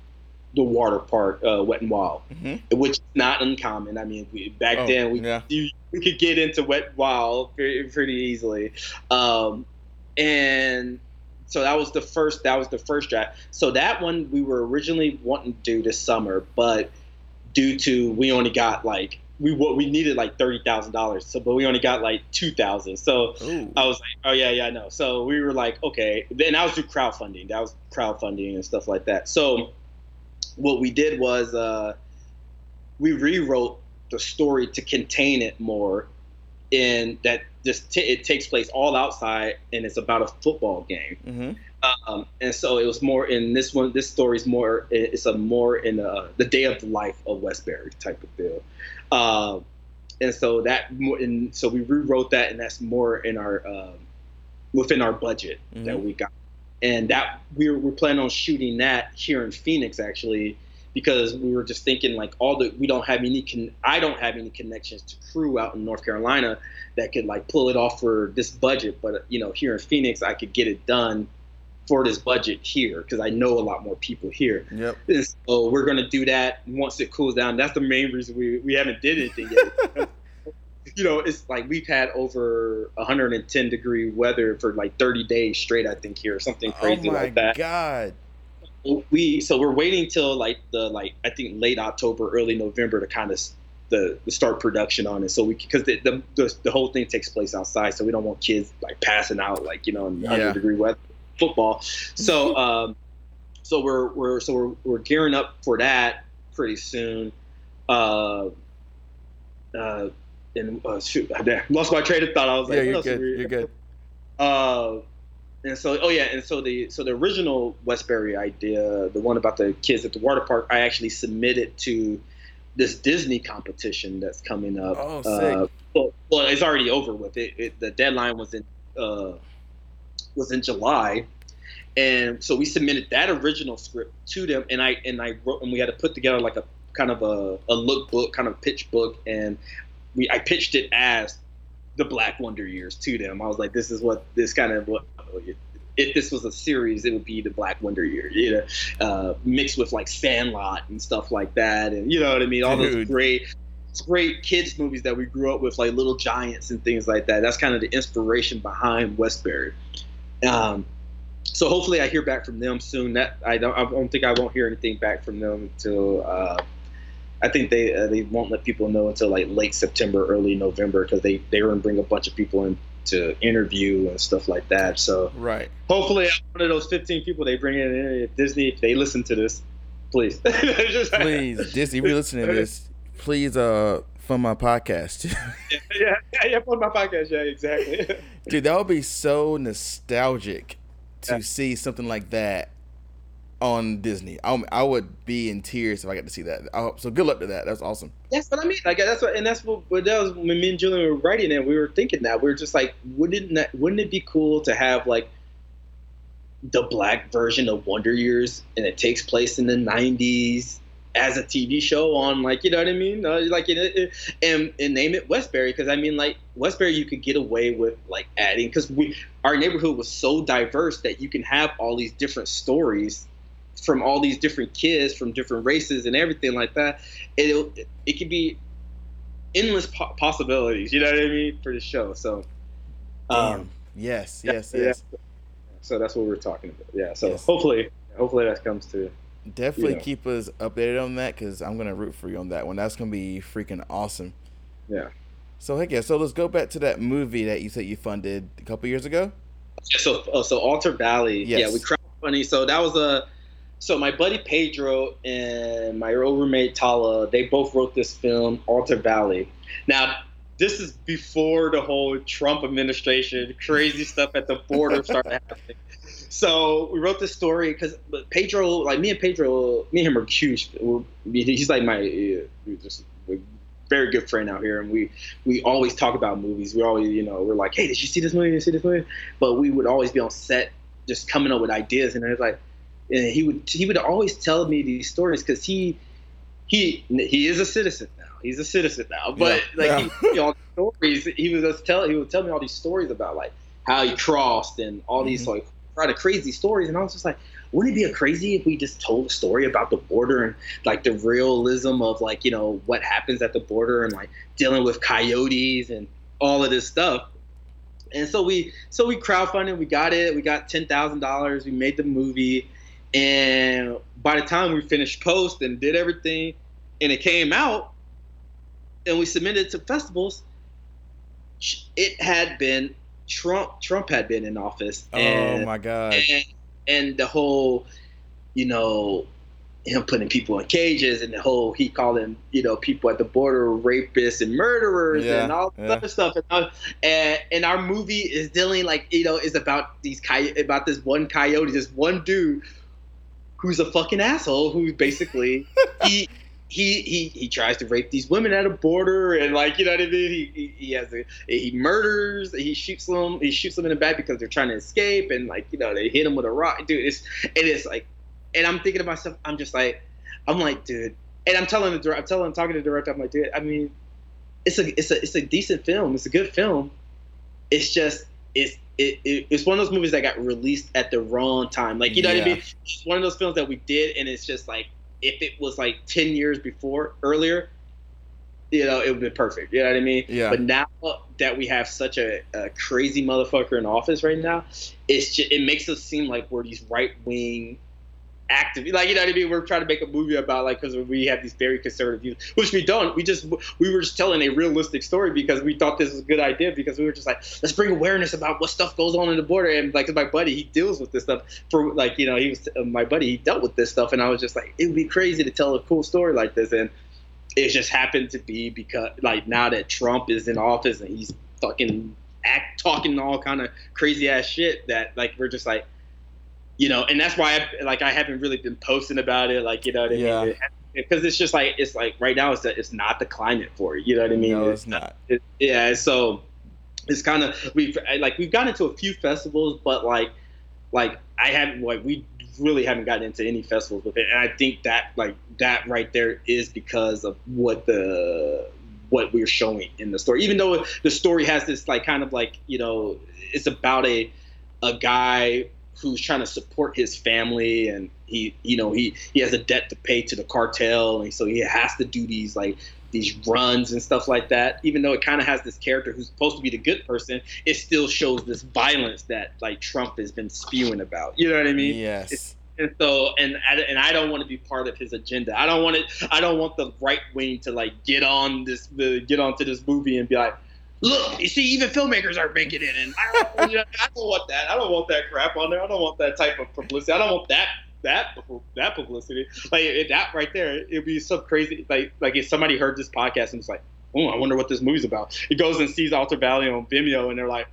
the water park, uh, Wet and Wild, mm-hmm. which is not uncommon. I mean, we, back oh, then we yeah. you, we could get into Wet and Wild pretty, pretty easily, um, and so that was the first that was the first draft. So that one we were originally wanting to do this summer, but due to we only got like we what we needed like thirty thousand dollars. So, but we only got like two thousand. So Ooh. I was like, oh yeah, yeah, I know. So we were like, okay. Then I was through crowdfunding. That was crowdfunding and stuff like that. So what we did was uh, we rewrote the story to contain it more, in that this t- it takes place all outside and it's about a football game. Mm-hmm. Um, and so it was more in this one. This story is more. It's a more in uh, the day of the life of Westbury type of deal. Uh, and so that and so we rewrote that, and that's more in our um, within our budget mm-hmm. that we got. And that we were, we're planning on shooting that here in Phoenix actually because we were just thinking like all the we don't have any con- I don't have any connections to crew out in North Carolina that could like pull it off for this budget, but you know here in Phoenix I could get it done for this budget here because I know a lot more people here. Yep. And so we're gonna do that once it cools down. That's the main reason we we haven't did anything yet. you know, it's like we've had over 110 degree weather for like 30 days straight. I think here, something oh crazy oh my like that. God we so we're waiting till like the like I think late October, early November to kind of the, the start production on it. So we because the, the, the the whole thing takes place outside, so we don't want kids like passing out like you know in 100 yeah. degree weather football. So um, so we're we're so we're we're gearing up for that pretty soon. Uh, uh, and uh, shoot, I lost my train of thought. I was like, yeah, you're good. You're good. Uh, and so oh yeah and so the so the original westbury idea the one about the kids at the water park i actually submitted to this disney competition that's coming up oh sick. Uh, well, well it's already over with it, it the deadline was in uh, was in july and so we submitted that original script to them and i and i wrote and we had to put together like a kind of a, a look book kind of pitch book and we i pitched it as the Black Wonder Years to them. I was like, this is what this kind of what if this was a series, it would be the Black Wonder Year, you know, uh, mixed with like Sandlot and stuff like that, and you know what I mean. All Dude. those great, great kids movies that we grew up with, like Little Giants and things like that. That's kind of the inspiration behind Westbury. Um, so hopefully, I hear back from them soon. That I don't, I don't think I won't hear anything back from them until. Uh, I think they uh, they won't let people know until like late September, early November because they they going to bring a bunch of people in to interview and stuff like that. So right. Hopefully, one of those 15 people they bring in. If Disney, if they listen to this, please, please, Disney, if you're listening to this, please, uh, fund my podcast. yeah, yeah, yeah, fund my podcast. Yeah, exactly. Dude, that would be so nostalgic to yeah. see something like that on Disney. I, I would be in tears if I got to see that. I, so good luck to that. That's awesome. That's what I mean. Like that's what, and that's what, what that was when me and Julian were writing it. We were thinking that we were just like, wouldn't that, wouldn't it be cool to have like the black version of Wonder Years, and it takes place in the '90s as a TV show on like you know what I mean, uh, like it, and and name it Westbury because I mean like Westbury you could get away with like adding because we our neighborhood was so diverse that you can have all these different stories from all these different kids from different races and everything like that. It it could be endless po- possibilities. You know what I mean for the show. So, um, yes, yes, yeah, yes. So that's what we're talking about. Yeah. So yes. hopefully, hopefully that comes to. Definitely you know. keep us updated on that because I'm gonna root for you on that one. That's gonna be freaking awesome. Yeah. So heck yeah. So let's go back to that movie that you said you funded a couple years ago. Yeah, so uh, so Altar Valley. Yes. Yeah, we crowdfunding. So that was a so my buddy Pedro and my old roommate Tala, they both wrote this film, Altar Valley. Now, this is before the whole Trump administration, crazy stuff at the border started happening. So we wrote this story because Pedro, like me and Pedro, me and him are huge. He's like my uh, just very good friend out here, and we we always talk about movies. We always, you know, we're like, hey, did you see this movie? Did you see this movie? But we would always be on set, just coming up with ideas, and it's like and he would he would always tell me these stories because he he he is a citizen now. He's a citizen now, but yeah. like yeah. He, you know, stories he was just tell he would tell me all these stories about like how he crossed and all mm-hmm. these like kind of crazy stories, and I was just like, wouldn't it be a crazy if we just told a story about the border and like the realism of like you know what happens at the border and like dealing with coyotes and all of this stuff. And so we so we crowdfunded, we got it, we got ten thousand dollars, we made the movie and by the time we finished post and did everything, and it came out, and we submitted to festivals, it had been Trump. Trump had been in office. And, oh my god! And, and the whole, you know, him putting people in cages and the whole he calling you know people at the border rapists and murderers Yeah, and all yeah. other stuff and, uh, and and our movie is dealing like you know is about these coy- about this one coyote this one dude who's a fucking asshole who basically he he he he tries to rape these women at a border and like you know what I mean? He he, he has a he murders he shoots them he shoots them in the back because they're trying to escape and like you know they hit him with a rock. Dude it's it is like and I'm thinking to myself I'm just like I'm like dude and I'm telling the I'm telling talking to the director I'm like dude I mean it's a it's a it's a decent film. It's a good film. It's just it's it, it, it's one of those movies that got released at the wrong time. Like you know what I mean? It's one of those films that we did and it's just like if it was like 10 years before earlier you know it would be perfect. You know what i mean? Yeah. but now that we have such a, a crazy motherfucker in office right now it's just it makes us seem like we're these right-wing active like you know what i mean? We're trying to make a movie about like because we have these very conservative views which we don't. We just we were just telling a realistic story because we thought this was a good idea because we were just like let's bring awareness about what stuff goes on in the border. And like my buddy he deals with this stuff for like you know he was uh, my buddy he dealt with this stuff. And i was just like it would be crazy to tell a cool story like this. And it just happened to be because like now that trump is in office and he's fucking act talking all kind of crazy ass shit that like we're just like you know and that's why I, like i haven't really been posting about it like you know what i Yeah. mean because it's just like it's like right now it's it's not the climate for it you know what i mean no, it's not. it, yeah so it's kind of we've like we've gotten into a few festivals but like like i haven't like we really haven't gotten into any festivals with it and i think that like that right there is because of what the what we're showing in the story even though the story has this like kind of like you know it's about a a guy who's trying to support his family and he you know he he has a debt to pay to the cartel and so he has to do these like these runs and stuff like that even though it kind of has this character who's supposed to be the good person it still shows this violence that like trump has been spewing about you know what i mean Yes. and so and I, and I don't want to be part of his agenda. I don't want it. I don't want the right wing to like get on this the, get onto this movie and be like, look, you see, even filmmakers aren't making it, and I don't, you know, I don't want that. I don't want that crap on there. I don't want that type of publicity. I don't want that that that publicity. Like that right there, it'd be so crazy. Like like if somebody heard this podcast and it's like, oh, I wonder what this movie's about. It goes and sees Altar Valley on Vimeo, and they're like,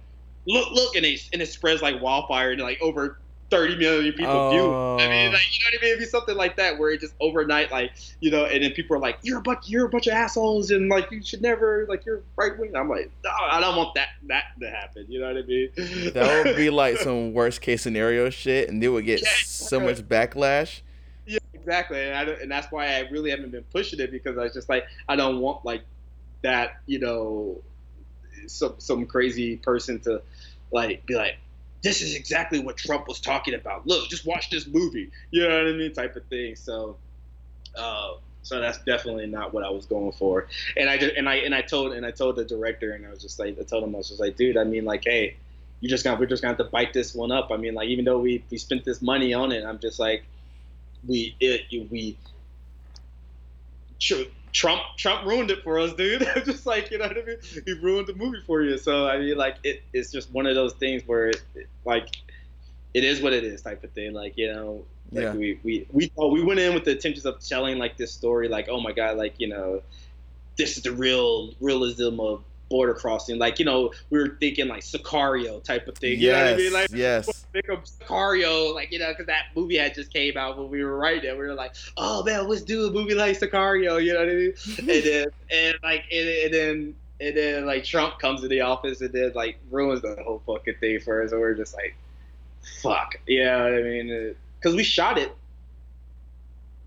look, look, and it and it spreads like wildfire, and like over. 30 million people view. I mean, Oh. like, you know what I mean? It'd be something like that where it just overnight, like, you know, and then people are like, "You're a bunch, you're a bunch of assholes," and like, you should never, like, you're right wing. I'm like, no, I don't want that that to happen. You know what I mean? That would be like some worst case scenario shit, and they would get Yeah, so much backlash. yeah, exactly, and I don't, and that's why I really haven't been pushing it because I was just like, I don't want like that, you know, some some crazy person to like be like. This is exactly what Trump was talking about. Look, just watch this movie. You know what I mean, type of thing. So, uh, so that's definitely not what I was going for. And I just, and I and I told and I told the director and I was just like I told him I was just like, dude, I mean like, hey, you just gonna we're just gonna have to bite this one up. I mean like even though we we spent this money on it, I'm just like, we it we. Tr- Trump Trump ruined it for us, dude. Just like you know what I mean. He ruined the movie for you. So I mean, like it, it's just one of those things where it, it like it is what it is type of thing. Like you know, like Yeah. we we we oh, we went in with the intentions of telling like this story, like oh my god, like you know, this is the real realism of border crossing. Like you know, we were thinking like Sicario type of thing. You know what I Yes, mean? Like yes. think of Sicario, like you know, because that movie had just came out when we were writing it. We were like, oh man, let's do a movie like Sicario. You know what I mean? Mm-hmm. and then and like and, and then and then like Trump comes to the office and then like ruins the whole fucking thing for us. And we're just like, fuck. You know I mean? Because we shot it.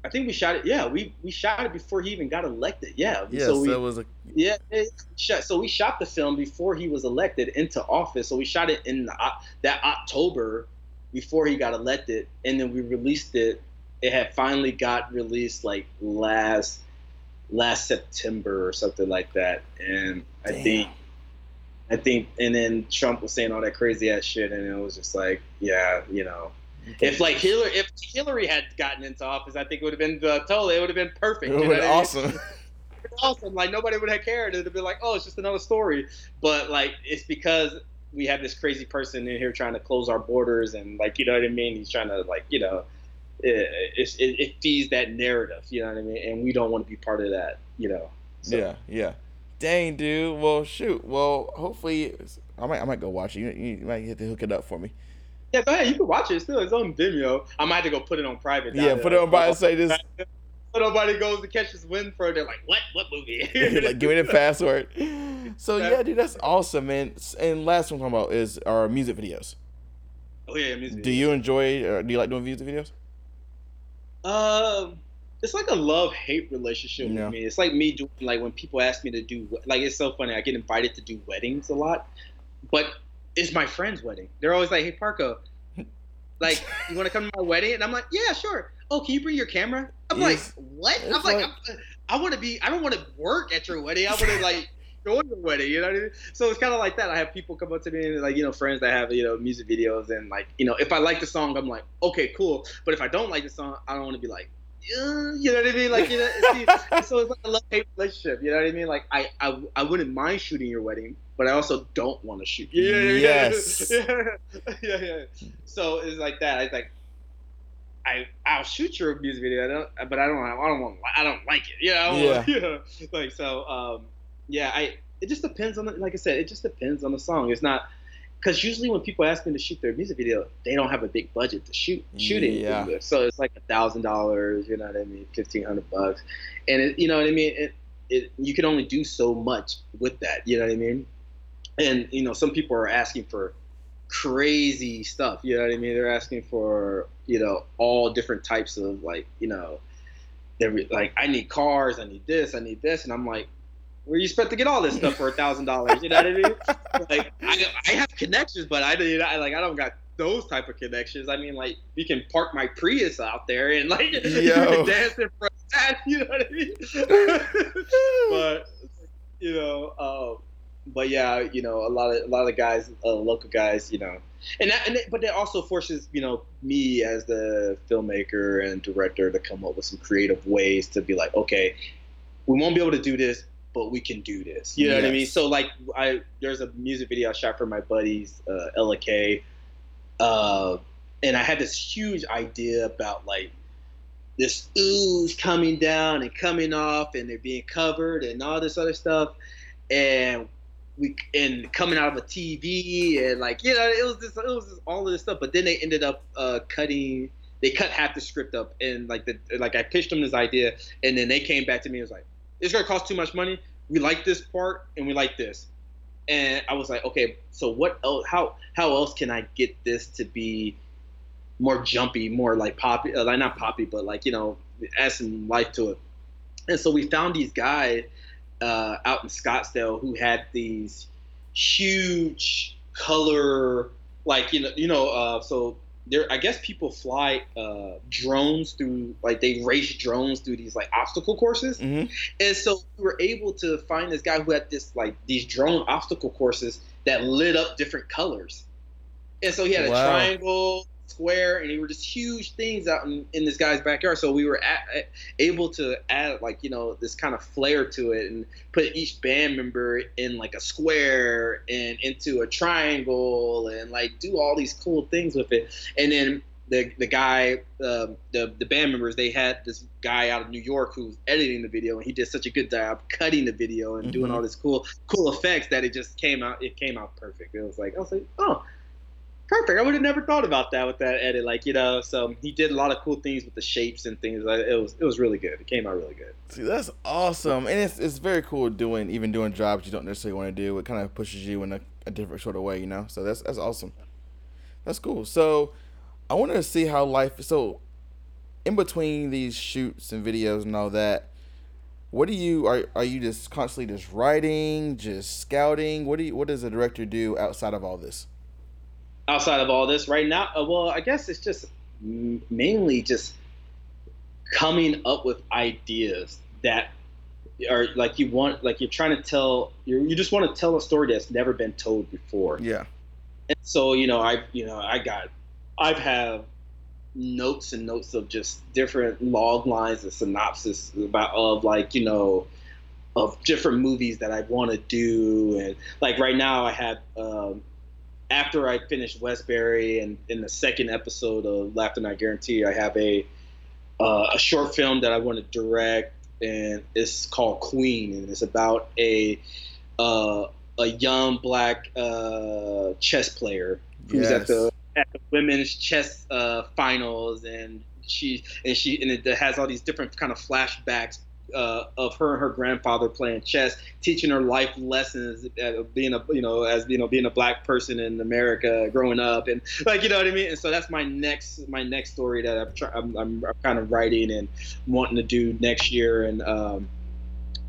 I think we shot it. Yeah, we we shot it before he even got elected. Yeah. Yeah, so so we, it was a yeah, it shot, so we shot the film before he was elected into office. So we shot it in the, that October before he got elected, and then we released it. It had finally got released like last last September or something like that, and I think I think, and then Trump was saying all that crazy ass shit, and it was just like, yeah, you know, if like Hillary, if Hillary had gotten into office, I think it would have been uh, totally, it would have been perfect. it would have mean? awesome. awesome. Like nobody would have cared. It'd have been like, oh, it's just another story. But like, it's because we have this crazy person in here trying to close our borders, and like, you know what I mean? He's trying to like, you know, it, it, it feeds that narrative. You know what I mean? And we don't want to be part of that. You know. So. Yeah, yeah. Dang, dude. Well, shoot. Well, hopefully, I might, I might go watch it. You, you might have to hook it up for me. Yeah, go ahead. You can watch it still. It's on Vimeo. I might have to go put it on private. Yeah, put it on private. Say this. So nobody goes to catch this wind for. They're like, what? What movie? like, give me the password. So yeah, dude, that's awesome, man. And last one I'm talking about is our music videos. Oh yeah, music. Do videos. you enjoy? Or do you like doing music videos? Um, it's like a love hate relationship yeah. with me. It's like me doing like when people ask me to do like it's so funny. I get invited to do weddings a lot, but it's my friend's wedding. They're always like, "Hey, Parko, like you want to come to my wedding?" And I'm like, "Yeah, sure." Oh, can you bring your camera? I'm yes. like, "What?" I'm like, like I'm, I want to be. I don't want to work at your wedding. I want to like go to your wedding. You know what I mean? So it's kind of like that. I have people come up to me and like you know friends that have you know music videos and like you know if I like the song, I'm like, okay, cool. But if I don't like the song, I don't want to be like, you know what I mean? Like, you know, see, so it's like a love hate relationship. You know what I mean? Like, I, I, I wouldn't mind shooting your wedding, but I also don't want to shoot. Yeah, yes. Yeah, yeah, yeah. So it's like that. I like, I, I'll shoot your music video. I don't, but I don't, I don't want, I don't like it. You know? Yeah. you know? Like so. Um, yeah. I. It just depends on the, like I said, it just depends on the song. It's not because usually when people ask me to shoot their music video, they don't have a big budget to shoot shooting. Yeah. So it's like a thousand dollars, you know what I mean, fifteen hundred bucks, and it, you know what I mean. It, it, you can only do so much with that, you know what I mean. And you know, some people are asking for crazy stuff, you know what I mean. They're asking for you know all different types of like you know, they're like I need cars, I need this, I need this, and I'm like, where you expect to get all this stuff for a thousand dollars? You know what I mean? Like I, I have connections, but I, you know, I like I don't got those type of connections. I mean, like you can park my Prius out there and like dance in front of that. You know what I mean? but you know, uh, but yeah, you know, a lot of a lot of the guys, uh, local guys, you know, and that, and it, but that also forces you know me as the filmmaker and director to come up with some creative ways to be like, okay, we won't be able to do this but we can do this. You know yes. what I mean? So like I there's a music video I shot for my buddies, uh. Uh, and I had this huge idea about like this ooze coming down and coming off and they're being covered and all this other stuff. And we and coming out of a TV and like you know it was just it was just all of this stuff. But then they ended up uh, cutting. They cut half the script up and like the like I pitched them this idea and then they came back to me and was like, it's gonna cost too much money. We like this part and we like this. And I was like, okay, so what else? How how else can I get this to be more jumpy, more like poppy, uh, like not poppy, but like you know, add some life to it. And so we found these guys uh, out in Scottsdale who had these huge color, like you know, you know, uh, so there i guess people fly uh, drones through like they race drones through these like obstacle courses. Mm-hmm. and so we were able to find this guy who had this like these drone obstacle courses that lit up different colors. And so he had a triangle square and they were just huge things out in, in this guy's backyard. So we were at, able to add like you know this kind of flair to it and put each band member in like a square and into a triangle and like do all these cool things with it. And then the the guy uh, the the band members they had this guy out of New York who was editing the video and he did such a good job cutting the video and mm-hmm. doing all this cool cool effects that it just came out it came out perfect. It was like I was like oh perfect. I would have never thought about that with that edit. Like you know, so he did a lot of cool things with the shapes and things. It was it was really good. It came out really good. See, that's awesome, and it's it's very cool doing even doing jobs you don't necessarily want to do. It kind of pushes you in a, a different sort of way, you know. So that's that's awesome. That's cool. So I wanted to see how life. So in between these shoots and videos and all that. What do you are? Are you just constantly just writing, just scouting? What do you? What does a director do outside of all this? Outside of all this right now uh, well i guess it's just mainly just coming up with ideas that are like you want like you're trying to tell you you just want to tell a story that's never been told before. Yeah. And so you know i you know i got i've have notes and notes of just different log lines and synopsis about of like you know of different movies that i want to do and like right now i have um, after I finished Westbury and in the second episode of Laughter Not Guarantee, I have a uh, a short film that I want to direct, and it's called Queen, and it's about a uh, a young black uh, chess player who's yes. at the at the women's chess uh, finals, and she and she and it has all these different kind of flashbacks uh, of her and her grandfather playing chess, teaching her life lessons, uh, being a you know as you know being a black person in America growing up, and like you know what I mean. And so that's my next my next story that I'm, try, I'm, I'm, I'm kind of writing and wanting to do next year, and um,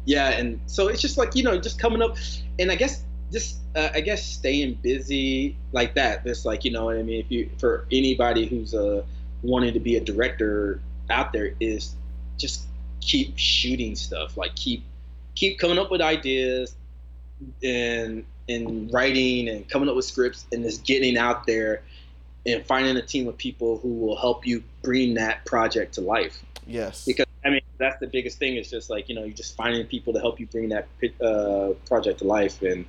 yeah, and so it's just like you know just coming up, and I guess just uh, I guess staying busy like that. This like you know what I mean. If you for anybody who's uh, wanting to be a director out there is just keep shooting stuff. Like keep keep coming up with ideas and and writing and coming up with scripts and just getting out there and finding a team of people who will help you bring that project to life. Yes. Because I mean that's the biggest thing. Is just like you know you're just finding people to help you bring that uh, project to life. And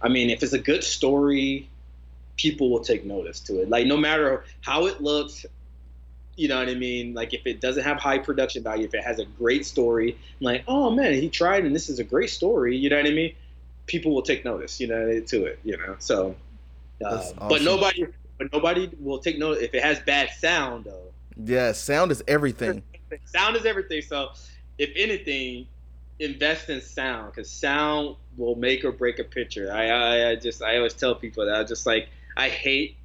I mean if it's a good story, people will take notice to it. Like no matter how it looks, you know what I mean? Like if it doesn't have high production value, if it has a great story, I'm like, oh man, he tried and this is a great story. You know what I mean? People will take notice, you know, to it, you know. So, uh, awesome. but nobody, but nobody will take notice if it has bad sound, though. Yeah, sound is everything. sound is everything. So, if anything, invest in sound because sound will make or break a picture. I, I, I just, I always tell people that I just like, I hate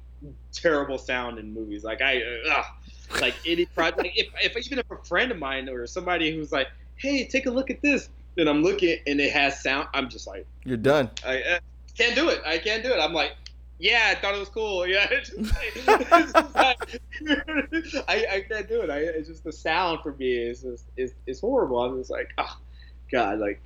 terrible sound in movies. Like I, uh, like any project. Like if, if even if a friend of mine or somebody who's like, hey, take a look at this, and I'm looking and it has sound, I'm just like, you're done. I, I can't do it. I can't do it. I'm like, yeah, I thought it was cool. Yeah, I, I can't do it. I, it's just the sound for me is just is is horrible. I'm just like, oh, god, like,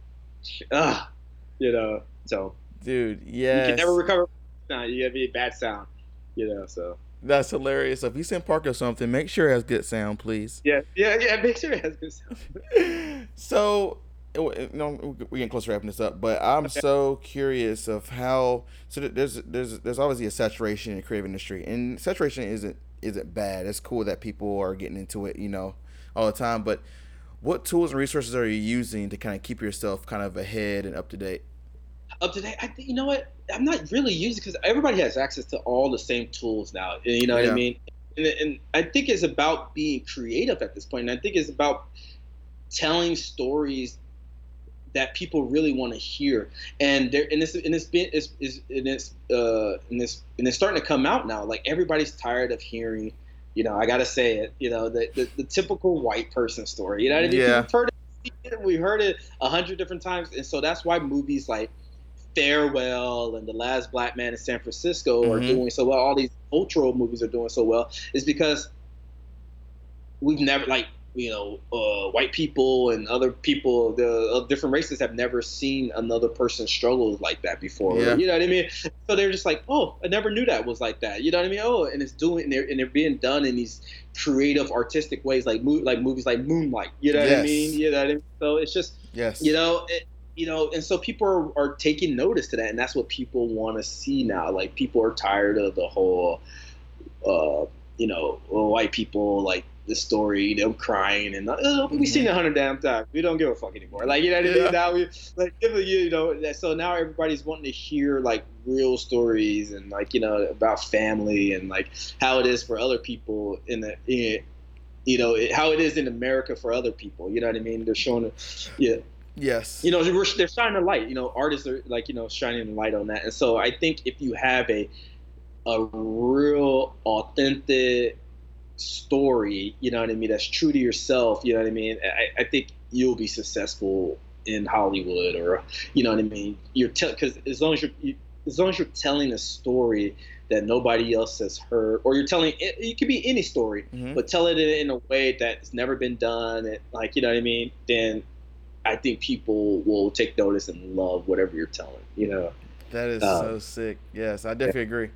ah, you know. So, dude, yeah, you can never recover. Now you gotta be a bad sound, you know. So that's hilarious. If you send Parko something, make sure it has good sound, please. Yeah, yeah, yeah. Make sure it has good sound. so, you know, we're getting close to wrapping this up, but I'm okay. so curious of how. So there's there's there's obviously a saturation in the creative industry, and saturation isn't isn't bad. It's cool that people are getting into it, you know, all the time. But what tools and resources are you using to kind of keep yourself kind of ahead and up to date? Up to date. I think you know what I'm not really using because everybody has access to all the same tools now. You know yeah. what I mean? And, and, I think it's about being creative at this point. And I think it's about telling stories that people really want to hear. And there, and this, and it's been, is, is, and it's, uh, and it's, and it's starting to come out now. Like everybody's tired of hearing, you know, I gotta say it, you know, the, the, the typical white person story. You know what I mean? Yeah. We've heard it, we heard it a hundred different times, and so that's why movies like Farewell and The Last Black Man in San Francisco mm-hmm. are doing so well. All these cultural movies are doing so well is because we've never like you know uh, white people and other people the of different races have never seen another person struggle like that before. Yeah. You know what I mean? So they're just like, oh, I never knew that was like that. You know what I mean? Oh, and it's doing and they're, and they're being done in these creative, artistic ways, like mo- like movies like Moonlight. You know yes. what I mean? You know what I mean? So it's just yes, you know. It, you know, and so people are, are taking notice to that, and that's what people want to see now. Like people are tired of the whole, uh, you know, white people like the story, them crying, and uh, we've seen it a hundred damn times. We don't give a fuck anymore. Like you know, yeah. now we like you know, so now everybody's wanting to hear like real stories and like you know about family and like how it is for other people in the. In, you know how it is in America for other people. You know what I mean? They're showing, yeah. Yes. You know, they're shining a light. You know, artists are like you know shining a light on that, and so I think if you have a a real authentic story, you know what I mean, that's true to yourself, you know what I mean, I, I think you'll be successful in Hollywood or you know what I mean. You're because te- as long as you're you, as long as you're telling a story that nobody else has heard, or you're telling it, it could be any story, mm-hmm. but tell it in, in a way that's never been done, and like you know what I mean, then I think people will take notice and love whatever you're telling. You know. That is um, so sick. Yes, I definitely yeah. agree.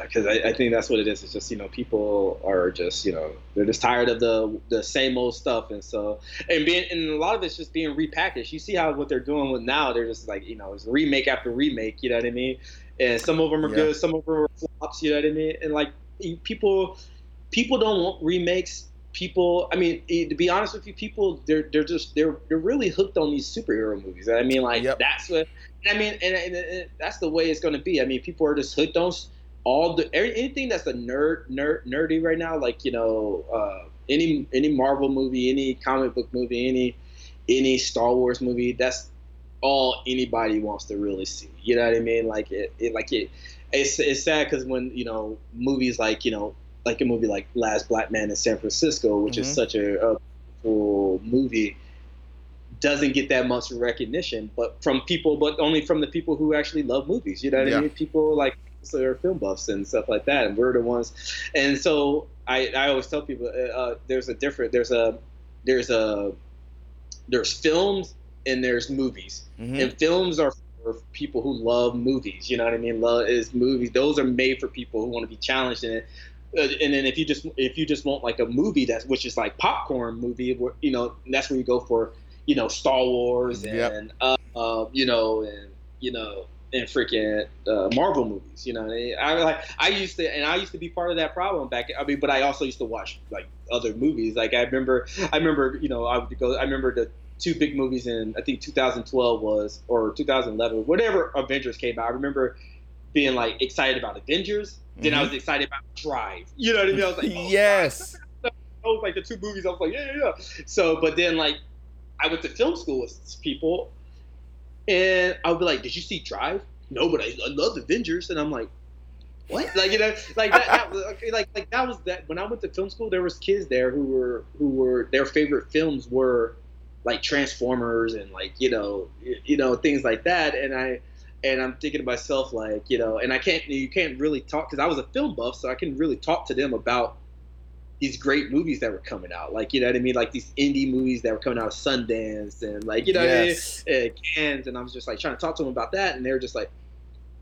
Because I, I, think that's what it is. It's just you know people are just you know they're just tired of the the same old stuff, and so and being and a lot of it's just being repackaged. You see how what they're doing with now. They're just like you know it's remake after remake. You know what I mean? and some of them are Yeah. good, some of them are flops. You know what I mean? And like people, people don't want remakes. People, I mean, to be honest with you, people they're they're just they're they're really hooked on these superhero movies. I mean, like Yep. that's what I mean, and, and, and that's the way it's going to be. I mean, people are just hooked on all the anything that's a nerd nerd nerdy right now, like you know, uh, any any Marvel movie, any comic book movie, any any Star Wars movie. That's all anybody wants to really see. You know what I mean? Like it, it like it. It's it's sad because when you know movies like you know like a movie like Last Black Man in San Francisco, which Mhm. is such a, a cool movie, doesn't get that much recognition, but from people, but only from the people who actually love movies. You know what Yeah. I mean? People like so they're film buffs and stuff like that, and we're the ones. And so I, I always tell people uh, uh, there's a different there's a there's a there's films and there's movies, Mhm. and films are for people who love movies. You know what I mean? Love is movies. Those are made for people who want to be challenged in it. Uh, and then if you just if you just want like a movie that's which is like popcorn movie, where, you know that's where you go for you know Star Wars and Yep. uh, uh, you know and you know and freaking uh, Marvel movies. You know, I like I used to and I used to be part of that problem back. I mean, but I also used to watch like other movies. Like I remember, I remember you know I would go. I remember the two big movies in I think 2012 was or 2011, whatever Avengers came out. I remember being like excited about Avengers. Then I was mm-hmm. excited about Drive. You know what I mean? I was like, oh, yes. that was like the two movies. I was like, yeah, yeah, yeah. So, but then like, I went to film school with people, and I would be like, did you see Drive? No, but I, I love Avengers, and I'm like, what? Like you know, like that, that was like like that was that. When I went to film school, there was kids there who were who were their favorite films were like Transformers and like you know you know things like that, and I. And I'm thinking to myself, like, you know, and I can't, you can't really talk because I was a film buff, so I can really talk to them about these great movies that were coming out, like you know what I mean, like these indie movies that were coming out of Sundance and like you know Yes. what I mean, uh, Cannes, and I was just like trying to talk to them about that, and they were just like,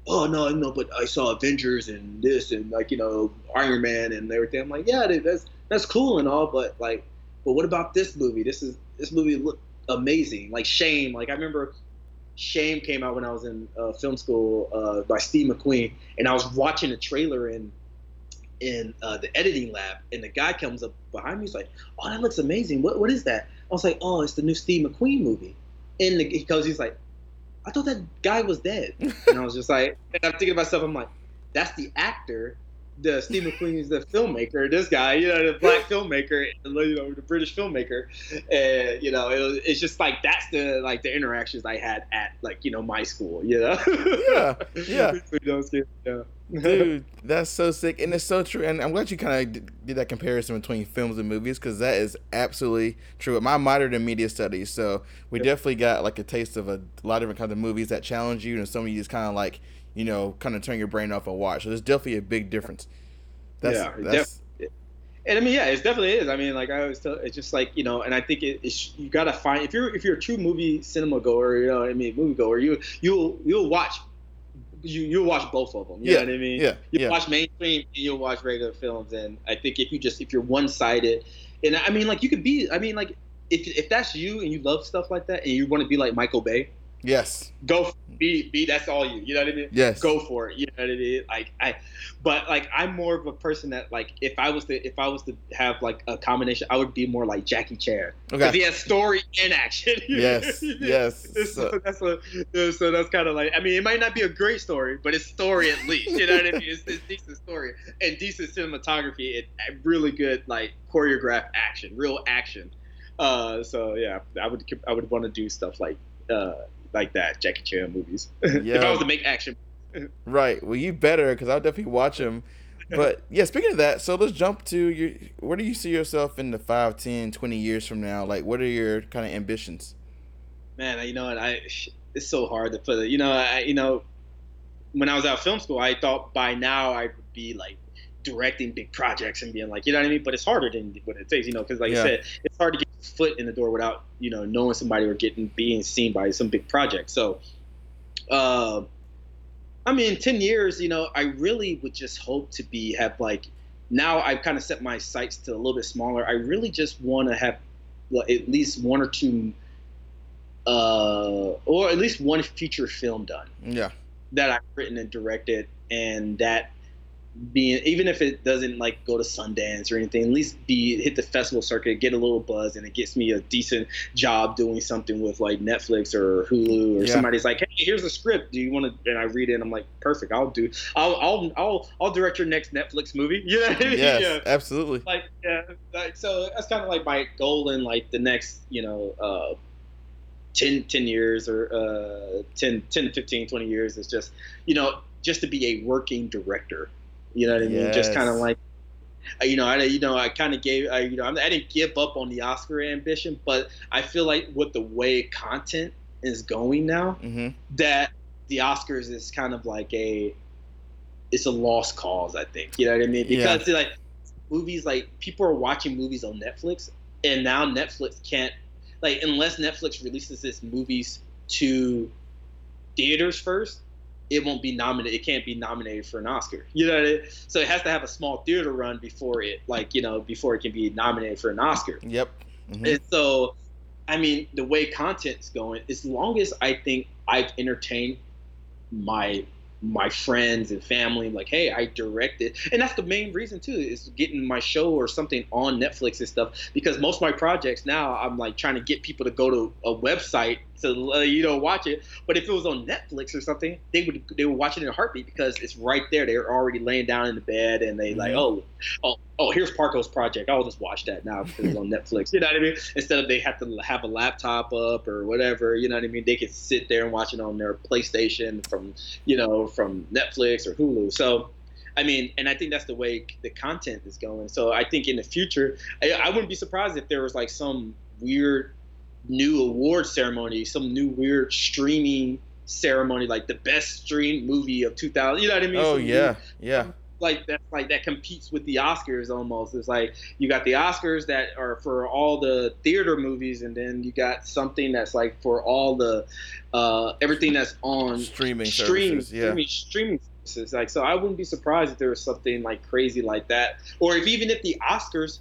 oh no, no, but I saw Avengers and this and like you know Iron Man and everything. I'm like, yeah, dude, that's that's cool and all, but like, but what about this movie? This is this movie looked amazing, like Shame. Like I remember. Shame came out when I was in uh, film school uh, by Steve McQueen, and I was watching a trailer in in uh, the editing lab, and the guy comes up behind me. He's like, "Oh, that looks amazing. What what is that?" I was like, "Oh, it's the new Steve McQueen movie." And the, he goes, he's like, "I thought that guy was dead," and I was just like, and I'm thinking to myself, I'm like, "That's the actor." The Steve McQueen is the filmmaker. This guy, you know, the black filmmaker, you know, the British filmmaker, and you know, it was, it's just like that's the like the interactions I had at like you know my school, you know. Yeah, yeah. Those kids, yeah. Dude, that's so sick, and it's so true. And I'm glad you kind of did that comparison between films and movies because that is absolutely true. My minored in media studies, so we Yep. definitely got like a taste of a lot of different kinds of movies that challenge you, and some of you just kind of like you know kind of turn your brain off and watch. So there's definitely a big difference. That's, Yeah, that's and I mean, yeah, it definitely is. I mean, like I always tell, it's just like you know, and I think it, it's you gotta find if you're if you're a true movie cinema goer, you know, what I mean, movie goer, you you'll you'll watch. You you'll watch both of them. You Yeah, know what I mean? yeah, You yeah. watch mainstream and you'll watch regular films, and I think if you just if you're one sided, and I mean, like you could be. I mean, like if if that's you and you love stuff like that, and you want to be like Michael Bay, yes, go be be. That's all you. You know what I mean? yes, go for it. You know what I mean? Like I, but like I'm more of a person that like if I was to if I was to have like a combination, I would be more like Jackie Chan because Okay. he has story and action. Yes, yes. so, So- that's what. So that's kind of like I mean, it might not be a great story, but it's story at least. You know what I mean? It's, it's decent story and decent cinematography and really good like choreographed action, real action. Uh, so yeah, I would I would want to do stuff like uh like that Jackie Chan movies. if I was to make action right. Well, you better because I'll definitely watch them. But yeah, speaking of that, so let's jump to your. Where do you see yourself in the 5, 10, 20 years from now? Like, what are your kind of ambitions? man, you know, I it's so hard to put it. You know, I you know, when I was out of film school, I thought by now I would be like directing big projects and being like, you know what I mean. But it's harder than what it takes, you know, because like Yeah. I said, it's hard to get your foot in the door without you know knowing somebody or getting being seen by some big project. So, uh, I mean, ten years, you know, I really would just hope to be have like. Now I've kind of set my sights to a little bit smaller. I really just want to have at least one or two uh, or at least one feature film done. Yeah. that I've written and directed, and that being even if it doesn't like go to Sundance or anything, at least be hit the festival circuit, get a little buzz, and it gets me a decent job doing something with like Netflix or Hulu or Yeah. somebody's like, hey, here's a script. Do you want to? And I read it, and I'm like, perfect. I'll do. I'll I'll I'll I'll direct your next Netflix movie. You know I mean? Yes, Yeah. absolutely. Like yeah, like so that's kind of like my goal in like the next you know uh 10, 10 years or uh 10, 10 15 20 years is just you know just to be a working director you know what i mean? Just kind of like uh, you know i you know i kind of gave I, you know i didn't give up on the oscar ambition but i feel like with the way content is going now hmm that the oscars is kind of like a it's a lost cause i think. You know what i mean? Yeah. because like movies like people are watching movies on netflix and now netflix can't like unless netflix releases its movies to theaters first it won't be nominated it can't be nominated for an oscar you know what I mean? so it has to have a small theater run before it like you know before it can be nominated for an oscar Yep. hmm and so, I mean, the way content's going, as long as I think I've entertained my my friends and family, like, hey, I directed, and that's the main reason too, is getting my show or something on Netflix and stuff. Because most of my projects now, I'm like trying to get people to go to a website to uh, you know watch it. But if it was on Netflix or something, they would they would watch it in a heartbeat because it's right there. They're already laying down in the bed and they like, Mhm. oh, oh, oh, here's Parko's project. I'll just watch that now because it's on Netflix. You know what I mean? Instead of they have to have a laptop up or whatever. You know what I mean? They can sit there and watch it on their PlayStation from you know from Netflix or Hulu. So. I mean, and I think that's the way the content is going. So I think in the future, I, I wouldn't be surprised if there was like some weird new award ceremony, some new weird streaming ceremony, like the best streamed movie of 2000. You know what I mean? Oh Some new- yeah, yeah. Like that's like that competes with the Oscars almost. It's like you got the Oscars that are for all the theater movies, and then you got something that's like for all the uh, everything that's on Streaming stream, services, yeah. streaming, streaming services. Like so, I wouldn't be surprised if there was something like crazy like that, or if even if the Oscars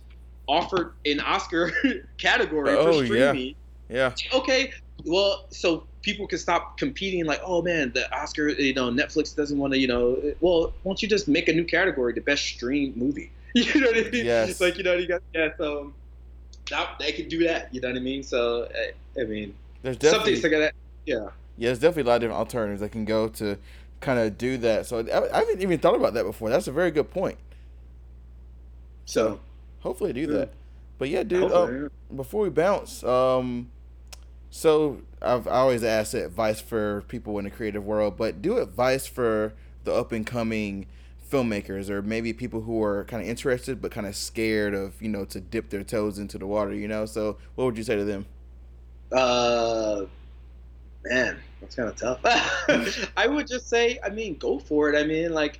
offered an Oscar category Oh, for yeah. streaming Yeah. okay well so people can stop competing like oh man the oscar you know netflix doesn't want to you know well why don't you just make a new category the best streamed movie you know what i mean Yes. like you know you got yeah so that, they can do that you know what i mean so i, I mean There's definitely something like that yeah yeah, there's definitely a lot of different alternatives that can go to kind of do that. So I, I haven't even thought about that before. That's a very good point. so Hopefully, do Yeah. that. But yeah, dude. um, before we bounce, um, so I've always asked advice for people in the creative world, but do advice for the up and coming filmmakers or maybe people who are kind of interested but kind of scared of you know to dip their toes into the water. You know, so what would you say to them? Uh, man, that's kind of tough. I would just say, I mean, go for it. I mean, like,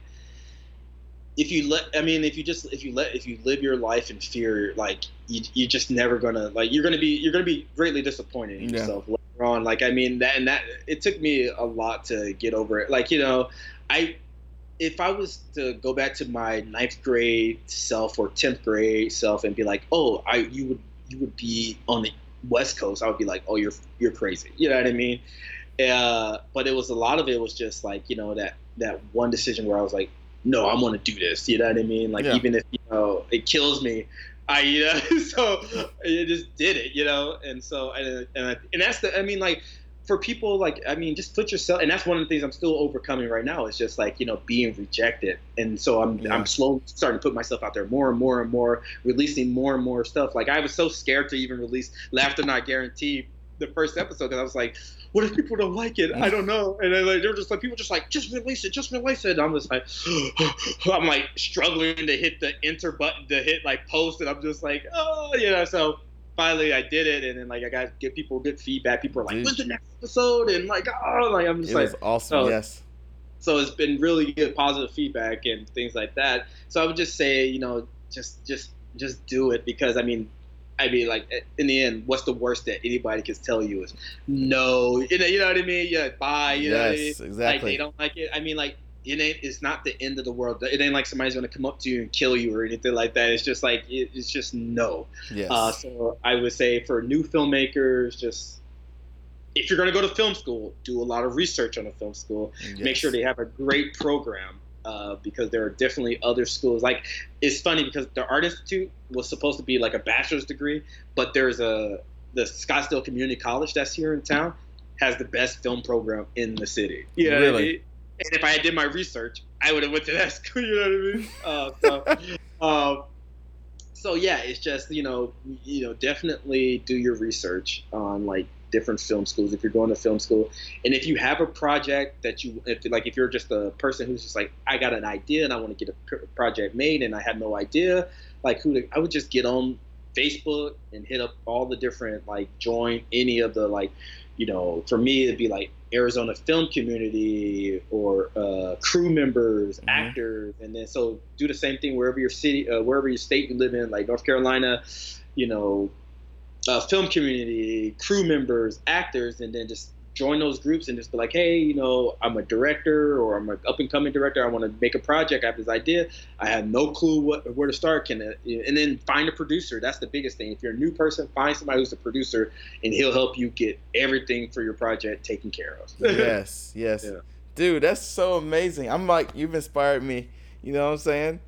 if you let, I mean, if you just, if you let, if you live your life in fear, like, you, you're just never gonna, like, you're gonna be, you're gonna be greatly disappointed in Yeah. yourself later on. Like, I mean, that and that, it took me a lot to get over it. Like, you know, I. If I was to go back to my ninth grade self or tenth grade self and be like, "Oh, I you would you would be on the West Coast," I would be like, "Oh, you're you're crazy." You know what I mean? Uh, but it was a lot of it was just like you know that that one decision where I was like, "No, I'm gonna do this." You know what I mean? Like Yeah. even if you know it kills me, I you know so I just did it. You know, and so and and, I, and that's the I mean like for people like I mean just put yourself and that's one of the things I'm still overcoming right now is just like you know being rejected and so I'm Yeah. I'm slowly starting to put myself out there more and more and more releasing more and more stuff like I was so scared to even release Laughter Not Guaranteed the first episode because I was like what if people don't like it I don't know and then like they're just like people just like just release it just release it and I'm just like I'm like struggling to hit the enter button to hit like post and I'm just like oh you know so finally I did it, and then like I got get people good feedback. People are like, Dude. "When's the next episode?" And like, oh, like I'm just It like, was awesome. oh, yes. so it's been really good positive feedback and things like that. So I would just say, you know, just just just do it because I mean. I mean, like in the end, what's the worst that anybody can tell you is no. You know, you know what I mean? Yeah, bye. You know what I mean? yes. Like Exactly. they don't like it. I mean, like it ain't. It's not the end of the world. It ain't like somebody's gonna come up to you and kill you or anything like that. It's just like it, it's just no. yes. Uh, so I would say for new filmmakers, just if you're going to go to film school, do a lot of research on a film school. Yes. Make sure they have a great program uh, because there are definitely other schools. Like it's funny because the Art Institute was supposed to be like a bachelor's degree, but there's a the Scottsdale Community College that's here in town has the best film program in the city. Yeah, really. I mean? And if I had did my research, I would have went to that school. You know what I mean? Uh, so, um, so yeah, it's just you know, you know, definitely do your research on like different film schools if you're going to film school and if you have a project that you if like if you're just a person who's just like i got an idea and i want to get a project made and i have no idea like who to, i would just get on facebook and hit up all the different like join any of the like you know for me it'd be like arizona film community or uh, crew members mm-hmm. actors and then so do the same thing wherever your city uh, wherever your state you live in like north carolina you know uh, film community, crew members, actors, and then just join those groups and just be like, hey, you know, I'm a director or I'm an up and coming director. I want to make a project. I have this idea. I have no clue what, where to start. Can and then find a producer. That's the biggest thing. If you're a new person, find somebody who's a producer, and he'll help you get everything for your project taken care of. yes, yes, yeah. dude, that's so amazing. I'm like, you've inspired me. You know what I'm saying?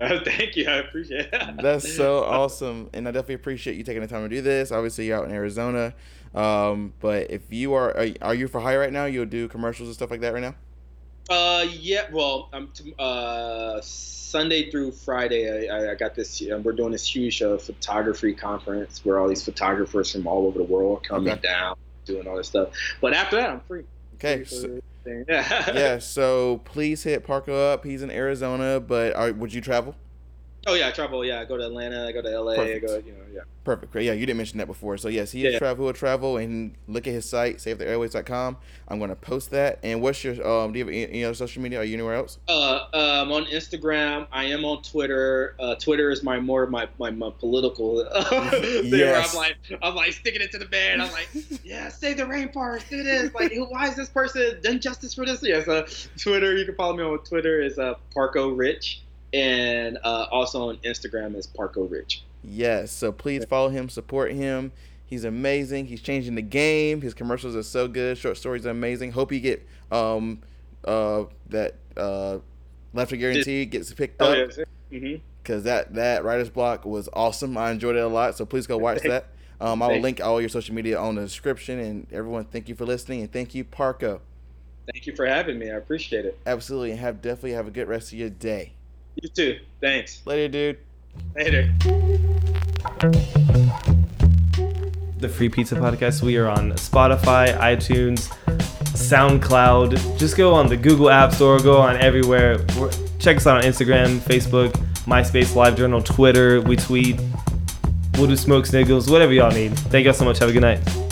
thank you. I appreciate it. That's so awesome. And I definitely appreciate you taking the time to do this. Obviously, you're out in Arizona. Um, but if you are, are, are you for hire right now? You'll do commercials and stuff like that right now? Uh, yeah. Well, I'm t- uh, Sunday through Friday. I, I got this. Um, we're doing this huge uh, photography conference where all these photographers from all over the world coming okay. down, doing all this stuff. But after that, I'm free. Okay. Free yeah. So please hit Parko up. He's in Arizona, but are, would you travel? Oh yeah, I travel. Yeah, I go to Atlanta. I go to LA. Perfect. I go. You know, yeah. Perfect. Yeah, you didn't mention that before. So yes, he yeah, is yeah. travel. Will travel and look at his site, savetheairwaves.com. I'm going to post that. And what's your um? Do you have any, any other social media? Are you anywhere else? Uh, um, on Instagram. I am on Twitter. Uh, Twitter is my more my my, my political. yes. I'm like I'm like sticking it to the man. I'm like, yeah, save the rainforest. Do this. Like, why is this person done justice for this? Yes. Uh, Twitter. You can follow me on Twitter. Is uh Parko Rich and uh, also on Instagram as Parko Rich. Yes, so please follow him, support him. He's amazing. He's changing the game. His commercials are so good. Short stories are amazing. Hope you get um uh that uh Laughter Guarantee gets picked oh, up. Mm-hmm. Cause that that writer's block was awesome. I enjoyed it a lot. So please go watch that. Um, I will link all your social media on the description. And everyone, thank you for listening and thank you, Parko. Thank you for having me. I appreciate it. Absolutely, and have definitely have a good rest of your day. You too. Thanks. Later, dude. Later. The Free Pizza Podcast. We are on Spotify, iTunes, SoundCloud. Just go on the Google App Store. Go on everywhere. We're, check us out on Instagram, Facebook, MySpace, LiveJournal, Twitter. We tweet. We'll do smoke sniggles, whatever y'all need. Thank y'all so much. Have a good night.